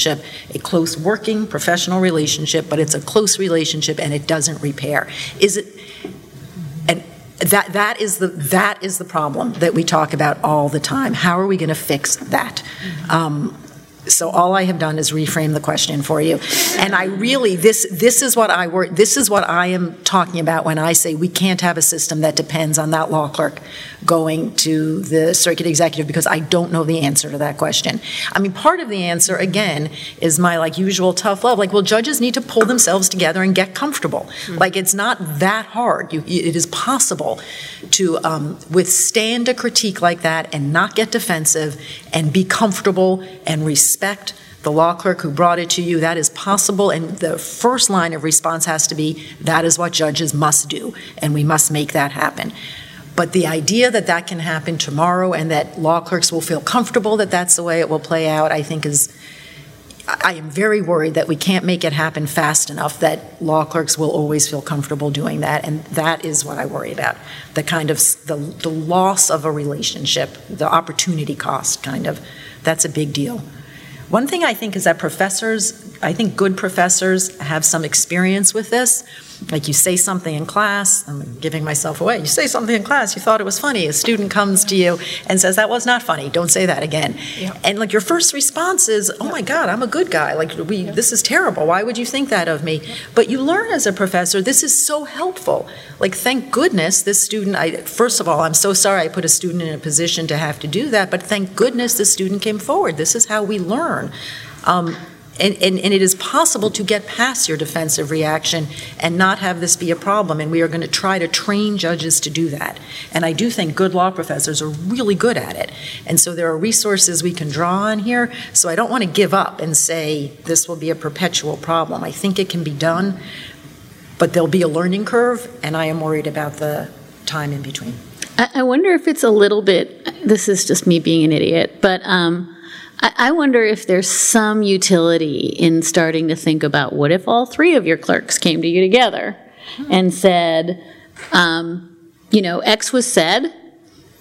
a close working professional relationship, but it's a close relationship and it doesn't repair. Is it, and that, that is the, that is the problem that we talk about all the time. How are we going to fix that? Um, so all I have done is reframe the question for you. And I really, this, this is what I work, this is what I am talking about when I say we can't have a system that depends on that law clerk going to the circuit executive because I don't know the answer to that question. I mean, part of the answer, again, is my like usual tough love. Like, well, judges need to pull themselves together and get comfortable. Like, it's not that hard. You, it is possible to um, withstand a critique like that and not get defensive and be comfortable and respect the law clerk who brought it to you. That is possible. And the first line of response has to be that is what judges must do, and we must make that happen. But the idea that that can happen tomorrow and that law clerks will feel comfortable that that's the way it will play out, I think is, I am very worried that we can't make it happen fast enough that law clerks will always feel comfortable doing that. And that is what I worry about. The kind of, the, the loss of a relationship, the opportunity cost, kind of, that's a big deal. One thing I think is that professors, I think good professors have some experience with this. Like you say something in class, I'm giving myself away. You say something in class, you thought it was funny. A student comes to you and says, That was not funny. Don't say that again. And like your first response is, Oh my God, I'm a good guy. Like, we, this is terrible. Why would you think that of me? But you learn as a professor, this is so helpful. Like, thank goodness this student, I, first of all, I'm so sorry I put a student in a position to have to do that, but thank goodness the student came forward. This is how we learn. Um, and, and, and it is possible to get past your defensive reaction and not have this be a problem. And we are going to try to train judges to do that. And I do think good law professors are really good at it. And so there are resources we can draw on here. So I don't want to give up and say this will be a perpetual problem. I think it can be done, but there'll be a learning curve, and I am worried about the time in between. I, wonder if it's a little bit, this is just me being an idiot, but um, I, wonder if there's some utility in starting to think about what if all three of your clerks came to you together and said, um, you know, X was said,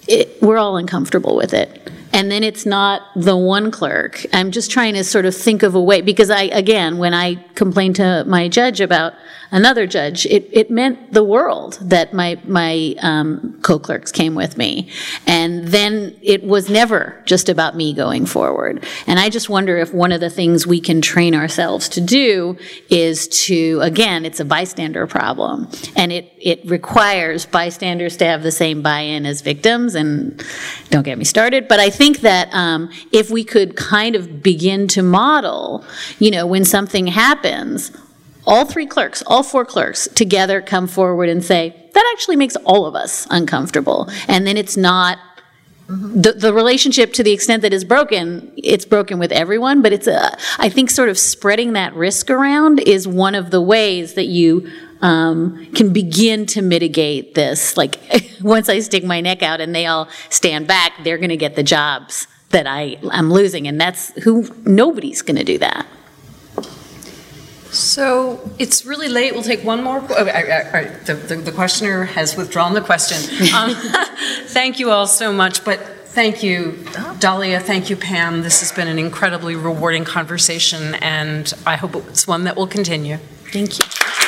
it, we're all uncomfortable with it. And then it's not the one clerk. I'm just trying to sort of think of a way, because I, again, when I complained to my judge about another judge, it, it meant the world that my, my um, co-clerks came with me. And then it was never just about me going forward. And I just wonder if one of the things we can train ourselves to do is to, again, it's a bystander problem. And it, it requires bystanders to have the same buy-in as victims, and don't get me started, but I think that um, if we could kind of begin to model, you know, when something happens, all three clerks, all four clerks together come forward and say, that actually makes all of us uncomfortable. And then it's not the, the relationship to the extent that is broken, it's broken with everyone, but it's a, I think sort of spreading that risk around is one of the ways that you um, can begin to mitigate this. Like, once I stick my neck out and they all stand back, they're going to get the jobs that I, I'm losing. And that's who, nobody's going to do that. So it's really late. We'll take one more. Oh, all right, all right, the, the, the questioner has withdrawn the question. Um, thank you all so much, but thank you, Dahlia. Thank you, Pam. This has been an incredibly rewarding conversation, and I hope it's one that will continue. Thank you.